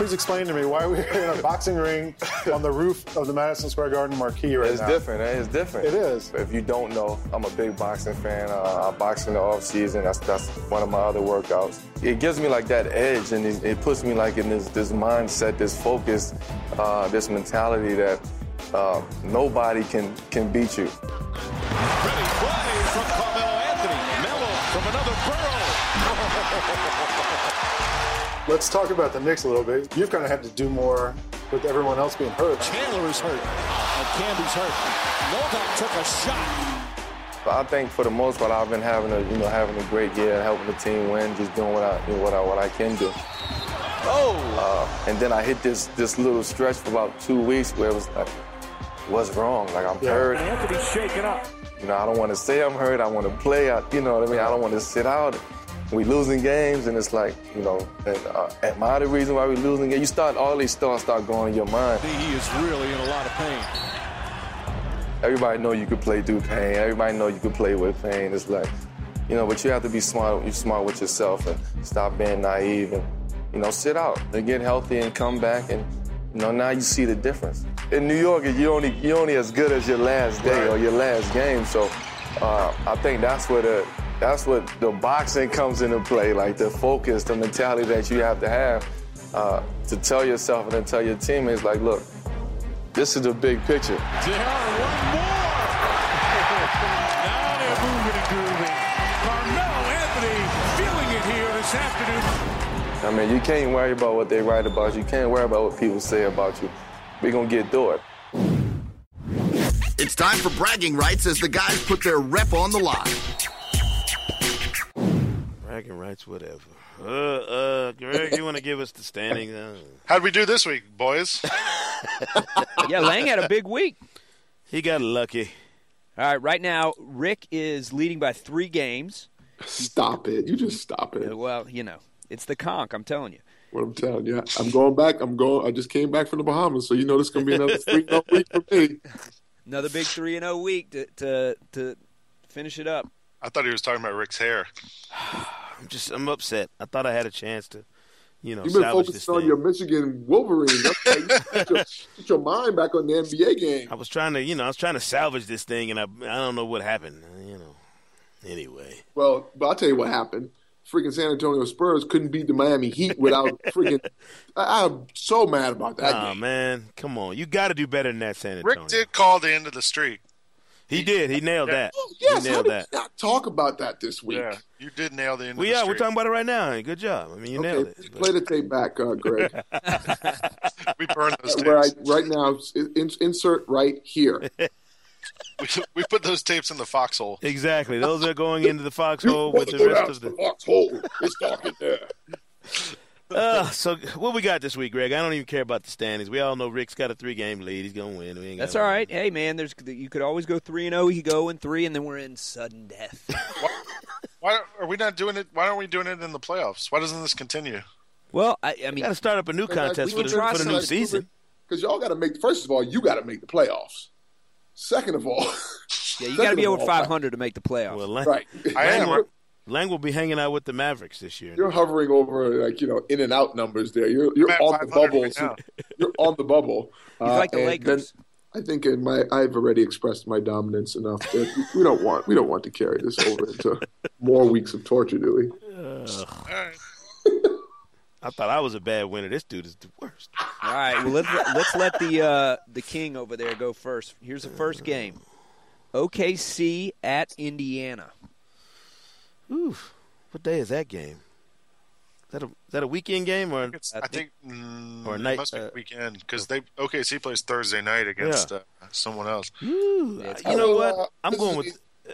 Please explain to me why we're in a boxing ring on the roof of the Madison Square Garden marquee right It's now. It's different. eh? It's different. It is. If you don't know, I'm a big boxing fan. Uh, I box in the off season. That's that's one of my other workouts. It gives me like that edge, and it, it puts me like in this this mindset, this focus, uh, this mentality that uh, nobody can can beat you. Ready play from Carmelo Anthony. Melo from another borough. Let's talk about the Knicks a little bit. You've kind of had to do more with everyone else being hurt. Chandler is hurt. And Camby's hurt. Novak took a shot. But I think for the most part, I've been having a you know having a great year, helping the team win, just doing what I you know, what I what I can do. Oh. Uh, and then I hit this this little stretch for about two weeks where it was like, what's wrong? Like I'm hurt. Anthony's shaking up. You know, I don't want to say I'm hurt. I want to play. I, you know what I mean? I don't want to sit out. We losing games, and it's like, you know, and, uh, am I the reason why we losing games? You start all these thoughts start going in your mind. He is really in a lot of pain. Everybody know you could play through pain. Everybody know you could play with pain. It's like, you know, but you have to be smart. You smart with yourself and stop being naive and, you know, sit out and get healthy and come back and, you know, now you see the difference. In New York, you only you only as good as your last day or your last game. So, uh, I think that's where the that's what the boxing comes into play. Like the focus, the mentality that you have to have uh, to tell yourself and then tell your teammates, like, look, this is the big picture. They one more. now they're moving and grooving. Carmelo Anthony feeling it here this afternoon. I mean, you can't worry about what they write about you. You can't worry about what people say about you. We're going to get through it. It's time for bragging rights as the guys put their rep on the line. Bragging rights, whatever. Uh, uh, Greg, you want to give us the standings? Uh, How'd we do this week, boys? yeah, Lang had a big week. he got lucky. All right, right now Rick is leading by three games. Stop it. You just stop it. Well, you know, it's the conch. I'm telling you. What I'm telling you, I'm going back. I'm going. I just came back from the Bahamas, so you know this is gonna be another three no week for me. Another big three and zero week to, to to finish it up. I thought he was talking about Rick's hair. I'm just, I'm upset. I thought I had a chance to, you know, You've been salvage this focused on thing. your Michigan Wolverines. That's why you put, your, put your mind back on the NBA game. I was trying to, you know, I was trying to salvage this thing, and I, I don't know what happened. You know. Anyway, Well, but I'll tell you what happened. Freaking San Antonio Spurs couldn't beat the Miami Heat without freaking. I, I'm so mad about that. oh game. man, come on, you got to do better than that, San Antonio. Rick did call the end of the streak. He did. He nailed that. Oh, yes, he how nailed did that. not talk about that this week? Yeah, you did nail the end Well, of the yeah, we're talking about it right now. Good job. I mean, you nailed it. play the tape back, uh, Greg. we burned those tapes. right now, in, insert right here. we, we put those tapes in the foxhole. Exactly. Those are going into the foxhole with the rest of the the. foxhole. It's dark in there. Uh, so what we got this week, Greg? I don't even care about the standings. We all know Rick's got a three-game lead. He's gonna win. We ain't That's gotta- all right. Hey man, there's you could always go three and zero. You go in three, and then we're in sudden death. Why are we not doing it? Why aren't we doing it in the playoffs? Why doesn't this continue? well, I, I mean, Got to start up a new contest for the, for the new season. Because y'all got to make. First of all, you got to make the playoffs. Second of all, yeah, you got to be over 500 to make the playoffs. Well, Lang, right? I am. You're, Lang will be hanging out with the Mavericks this year. you're hovering over like you know in and out numbers there. You're you're on the 500 bubble. right so you're on the bubble. He's Uh, like the Lakers. then I think in my I've already expressed my dominance enough that we don't want we don't want to carry this over into more weeks of torture, do we? Ugh. I thought I was a bad winner. This dude is the worst. All right, well let's let's let the uh, the king over there go first. Here's the first game: OKC at Indiana. Oof. What day is that game? Is that a, is that a weekend game or? It's, I think mm, or it night- must be uh, weekend because they OKC plays Thursday night against uh, someone else. Ooh, Yeah, you know Uh, what? I'm going with. Uh,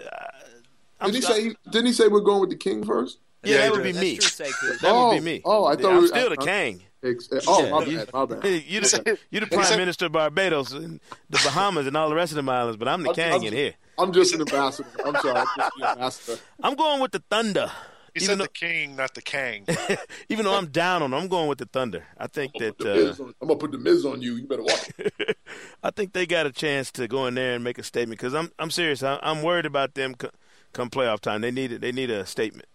I'm Did he sorry. say didn't he say we're going with the king first? Yeah, Yeah, that would be me. True, That oh, would be me. Oh, I thought I'm we- still the I- king. Ex- oh, Yeah, my you- bad, my bad. You the, you the prime minister of Barbados and the Bahamas and all the rest of them islands, but I'm the I'm- king I'm- in here. I'm just an ambassador. I'm sorry, I'm just the ambassador. I'm going with the Thunder. He Even said though, the king, not the king. even though I'm down on them, I'm going with the Thunder. I think that uh, on- I'm gonna put the Miz on you. You better watch. I think they got a chance to go in there and make a statement because I'm I'm serious. I, I'm worried about them co- come playoff time. They need it. They need a statement.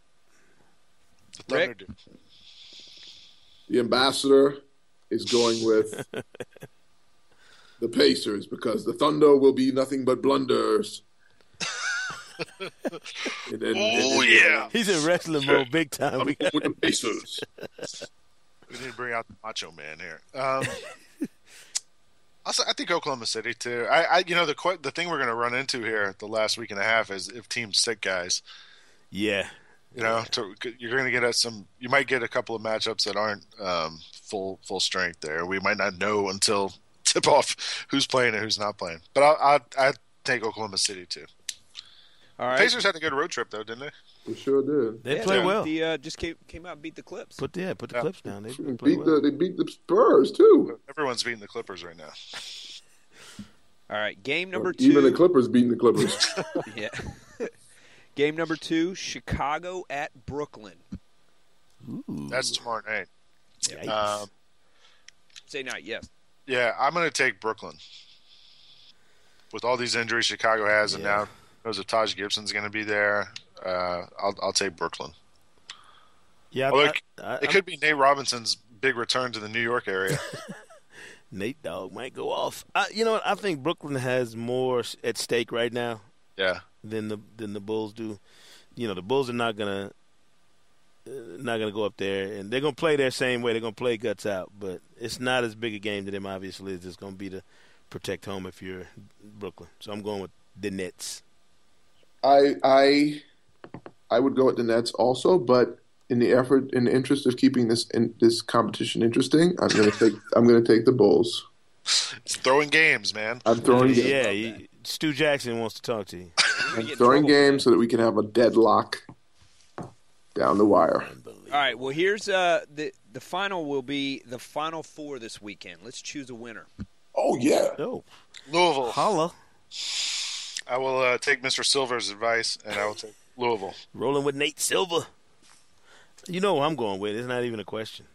The Thunder Rick? do. The ambassador is going with the Pacers because the Thunder will be nothing but blunders. And then- and Oh then- yeah, He's in wrestling mode big time. I'm We- going with the Pacers. we need to bring out the Macho Man here. Um, also, I think Oklahoma City too. I, I you know, the the thing we're going to run into here the last week and a half is if teams sick guys. yeah, You know, to, you're going to get us some. You might get a couple of matchups that aren't um, full full strength. There, we might not know until tip off who's playing and who's not playing. But I I I take Oklahoma City too. All right. Pacers had a good road trip though, didn't they? We sure did. They Yeah, play well. The, uh, just came, came out and beat the Clips. Put yeah, put the Yeah. clips down. They They beat well. the they beat the Spurs too. Everyone's beating the Clippers right now. All right, game number two. Even the Clippers beating the Clippers. yeah. game number two: Chicago at Brooklyn. Ooh. That's tomorrow night. Yikes. Um, Say night, yes. yeah, I'm going to take Brooklyn. With all these injuries Chicago has, and now knows if Taj Gibson's going to be there, uh, I'll I'll take Brooklyn. yeah, I- Although I- it, I- it could be Nate Robinson's big return to the New York area. Nate Dog might go off. I, you know what? I think Brooklyn has more at stake right now yeah, than the than the Bulls do. You know, the Bulls are not gonna uh, not gonna go up there, and they're gonna play their same way. They're gonna play guts out, but it's not as big a game to them. Obviously, it's just gonna be to protect home if you're Brooklyn. So I'm going with the Nets. I I I would go with the Nets also, but in the effort, in the interest of keeping this in, this competition interesting, I'm going to take I'm going to take the Bulls. it's throwing games, man. I'm throwing games. yeah, you, Stu Jackson wants to talk to you. I'm throwing games so that we can have a deadlock down the wire. All right. Well, here's uh, the the final will be the final four this weekend. Let's choose a winner. Oh yeah. Oh, Louisville. holla, I will uh, take Mr. Silver's advice, and I will take Louisville. rolling with Nate Silver. You know who I'm going with. It's not even a question.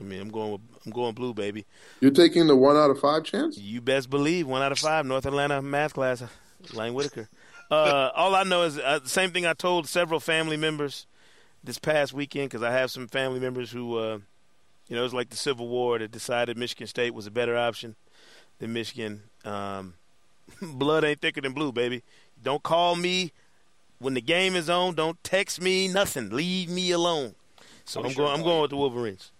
I mean, I'm going with I'm going blue, baby. You're taking the one out of five chance. You best believe one out of five North Atlanta math class, Lang Whitaker. Uh, all I know is uh, the same thing I told several family members this past weekend because I have some family members who, uh, you know, it was like the Civil War that decided Michigan State was a better option than Michigan. Um, blood ain't thicker than blue, baby. Don't call me when the game is on. Don't text me nothing. Leave me alone. So I'm I'm sure going. I'm going with the Wolverines.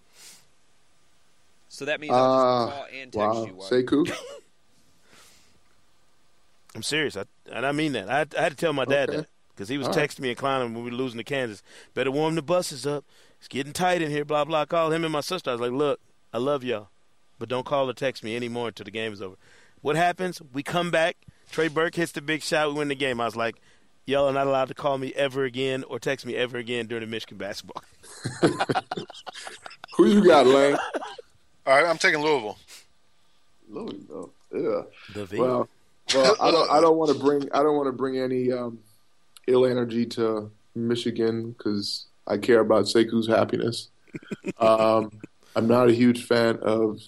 So that means I'll Uh, just call and text you. wow. you. Why? Sekou. I'm serious. I, and I mean that. I, I had to tell my dad Okay. that because he was All right. texting me and clowning when we were losing to Kansas. Better warm the buses up. It's getting tight in here. Blah blah. I called him and my sister. I was like, look, I love y'all, but don't call or text me anymore until the game is over. What happens? We come back. Trey Burke hits the big shot. We win the game. I was like, y'all are not allowed to call me ever again or text me ever again during the Michigan basketball. Who you got, Lang? All right, I'm taking Louisville. Louisville. Yeah. The V. Well, well, I don't. I don't want to bring. I don't want to bring any um, ill energy to Michigan because I care about Sekou's happiness. Um, I'm not a huge fan of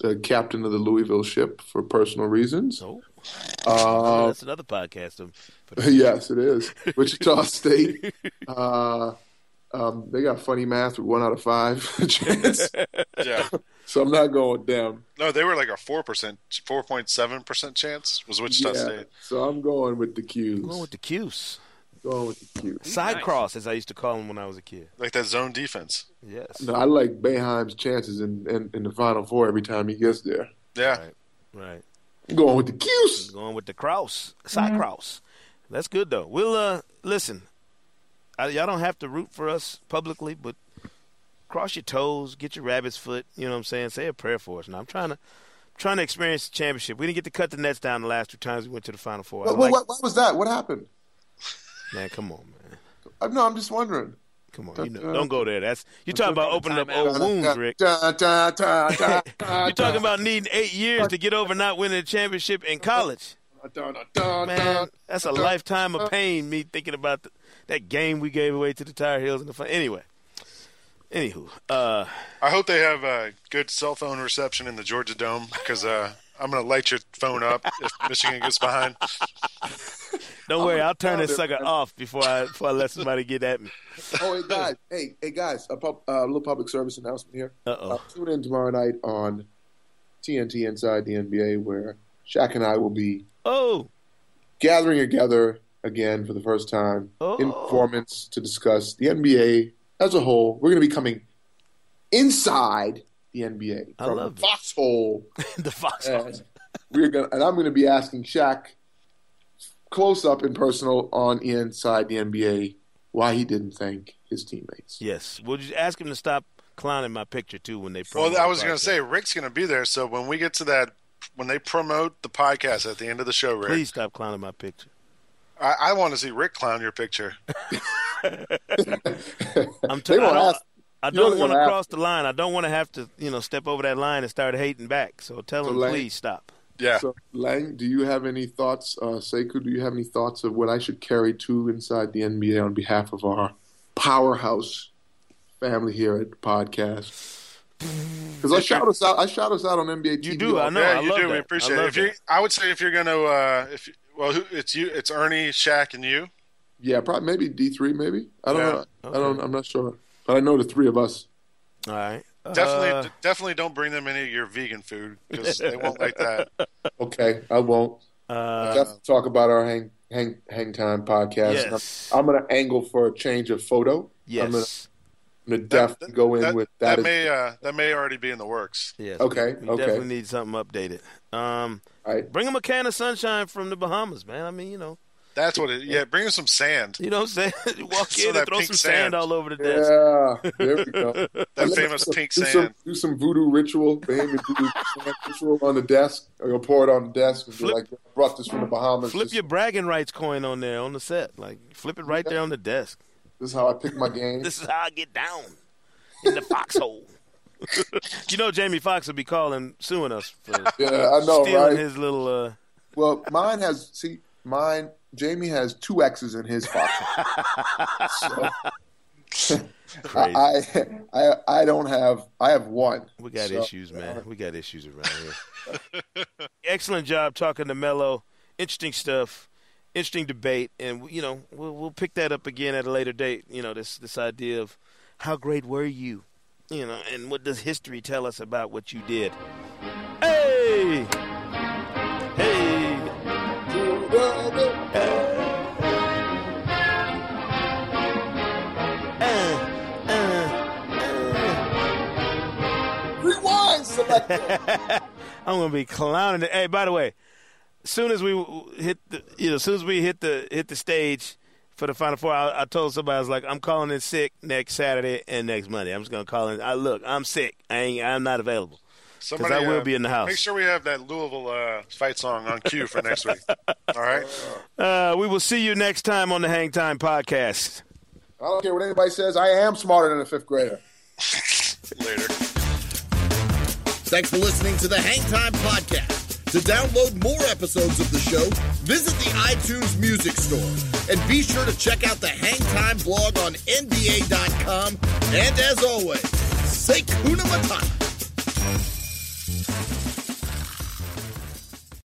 the captain of the Louisville ship for personal reasons. Oh, Uh, that's another podcast. Of, yes, it is. Wichita State. Uh, um, they got funny math with one out of five chance. Yeah. So I'm not going with them. No, they were like a four percent, four point seven percent chance was Wichita Yeah, State. So I'm going with the Qs. going with the Qs. Going with the Qs. Side Nice. cross, as I used to call him when I was a kid. Like that zone defense. Yes. No, I like Boeheim's chances in, in, in the Final Four every time he gets there. Yeah. Right. Right. Going with the Qs. Going with the Kraus, side Kraus. That's good though. We'll uh listen. I, y'all don't have to root for us publicly, but cross your toes, get your rabbit's foot. You know what I'm saying? Say a prayer for us. Now I'm trying to trying to experience the championship. We didn't get to cut the nets down the last two times we went to the Final Four. What, like- what, what was that? What happened? Man, come on, man. Uh, no, I'm just wondering. Come on, you know, don't go there. That's you're talking about opening up old wounds, Rick. Da, da, da, da, da, You're talking about needing eight years to get over not winning a championship in college. da, da, da, Man, that's a lifetime of pain. Me thinking about the, that game we gave away to the Tar Heels in the fun. Anyway, anywho, uh, I hope they have uh, good cell phone reception in the Georgia Dome because uh, I'm going to light your phone up if Michigan gets behind. don't worry, I'll turn found this sucker off before I before I let somebody get at me. Oh, hey guys! Hey, hey guys! A pub, uh, little public service announcement here. Uh oh. Uh, tune in tomorrow night on TNT Inside the NBA, where Shaq and I will be Oh, gathering together again for the first time Oh. in performance to discuss the NBA as a whole. We're going to be coming inside the NBA I from love the foxhole, the Fox. and we're going to, and I'm going to be asking Shaq close up and personal on inside the NBA why he didn't thank his teammates. Yes. Would you ask him to stop clowning my picture too when they? Promote Well, I was going to say Rick's going to be there, so when we get to that, when they promote the podcast at the end of the show, Rick, Please stop clowning my picture. I, I want to see Rick clown your picture. I'm They t- I won't don't, ask- I don't want to cross the line. I don't want to have to, you know, step over that line and start hating back. So tell So, them, Lang- please stop. Yeah. So, Lang, do you have any thoughts, uh, Sekou, do you have any thoughts of what I should carry to inside the NBA on behalf of our powerhouse family here at the podcast? Because I shout us out. I shout us out on NBA TV. You do, I know. yeah, I you love do. that. We I appreciate love it. If you, that. I would say if you're going to, uh, if you, well, who, it's you, it's Ernie, Shaq, and you. Yeah, probably maybe D three, maybe. I don't Yeah. know. I don't. I'm not sure, but I know the three of us. All right. Definitely, Uh, d- definitely don't bring them any of your vegan food because they won't like that. Okay, I won't. uh, Definitely talk about our hang hang hang time podcast. Yes. I'm, I'm going to angle for a change of photo. Yes. I'm going yes. to definitely go in That, with that that. may, uh, that may already be in the works. Yes. Okay, We okay. definitely need something updated. Um, All right. bring them a can of sunshine from the Bahamas, man. I mean, you know, That's what it. Yeah, bring them some sand. you know what I'm saying? Walk Some in and throw some sand. sand. all over the desk. Yeah, there we go. That famous pink do sand. Some, do some voodoo ritual, baby, voodoo ritual on the desk. Or you'll pour it on the desk and Flip- be like, I brought this from the Bahamas. Flip this, your bragging rights coin on there on the set. Like flip it right there on the desk. this is how I pick my game. This is how I get down in the foxhole. you know, Jamie Foxx will be calling, suing us for yeah, I know, stealing right? his little. Uh, Well, mine has see mine. Jamie has two X's in his pocket. so, I, I I don't have. I have one. We got So, issues, man. Uh, we got issues around here. Excellent job talking to Melo. Interesting stuff. Interesting debate, and you know we'll we'll pick that up again at a later date. You know this this idea of how great were you, you know, and what does history tell us about what you did? Hey. Rewind. I'm gonna be clowning it. Hey, by the way, as soon as we hit the, you know, as soon as we hit the hit the stage for the Final Four, I, I told somebody I was like, I'm calling in sick next Saturday and next Monday. I'm just gonna call in. I look, I'm sick. I ain't. I'm not available because Somebody, I will uh, be in the house. Make sure we have that Louisville uh, fight song on cue for next week. All right. Uh, we will see you next time on the Hang Time Podcast. I don't care what anybody says. I am smarter than a fifth grader. Later. Thanks for listening to the Hang Time Podcast. To download more episodes of the show, visit the iTunes Music Store. And be sure to check out the Hang Time blog on NBA.com. And as always, say Kuna Matata.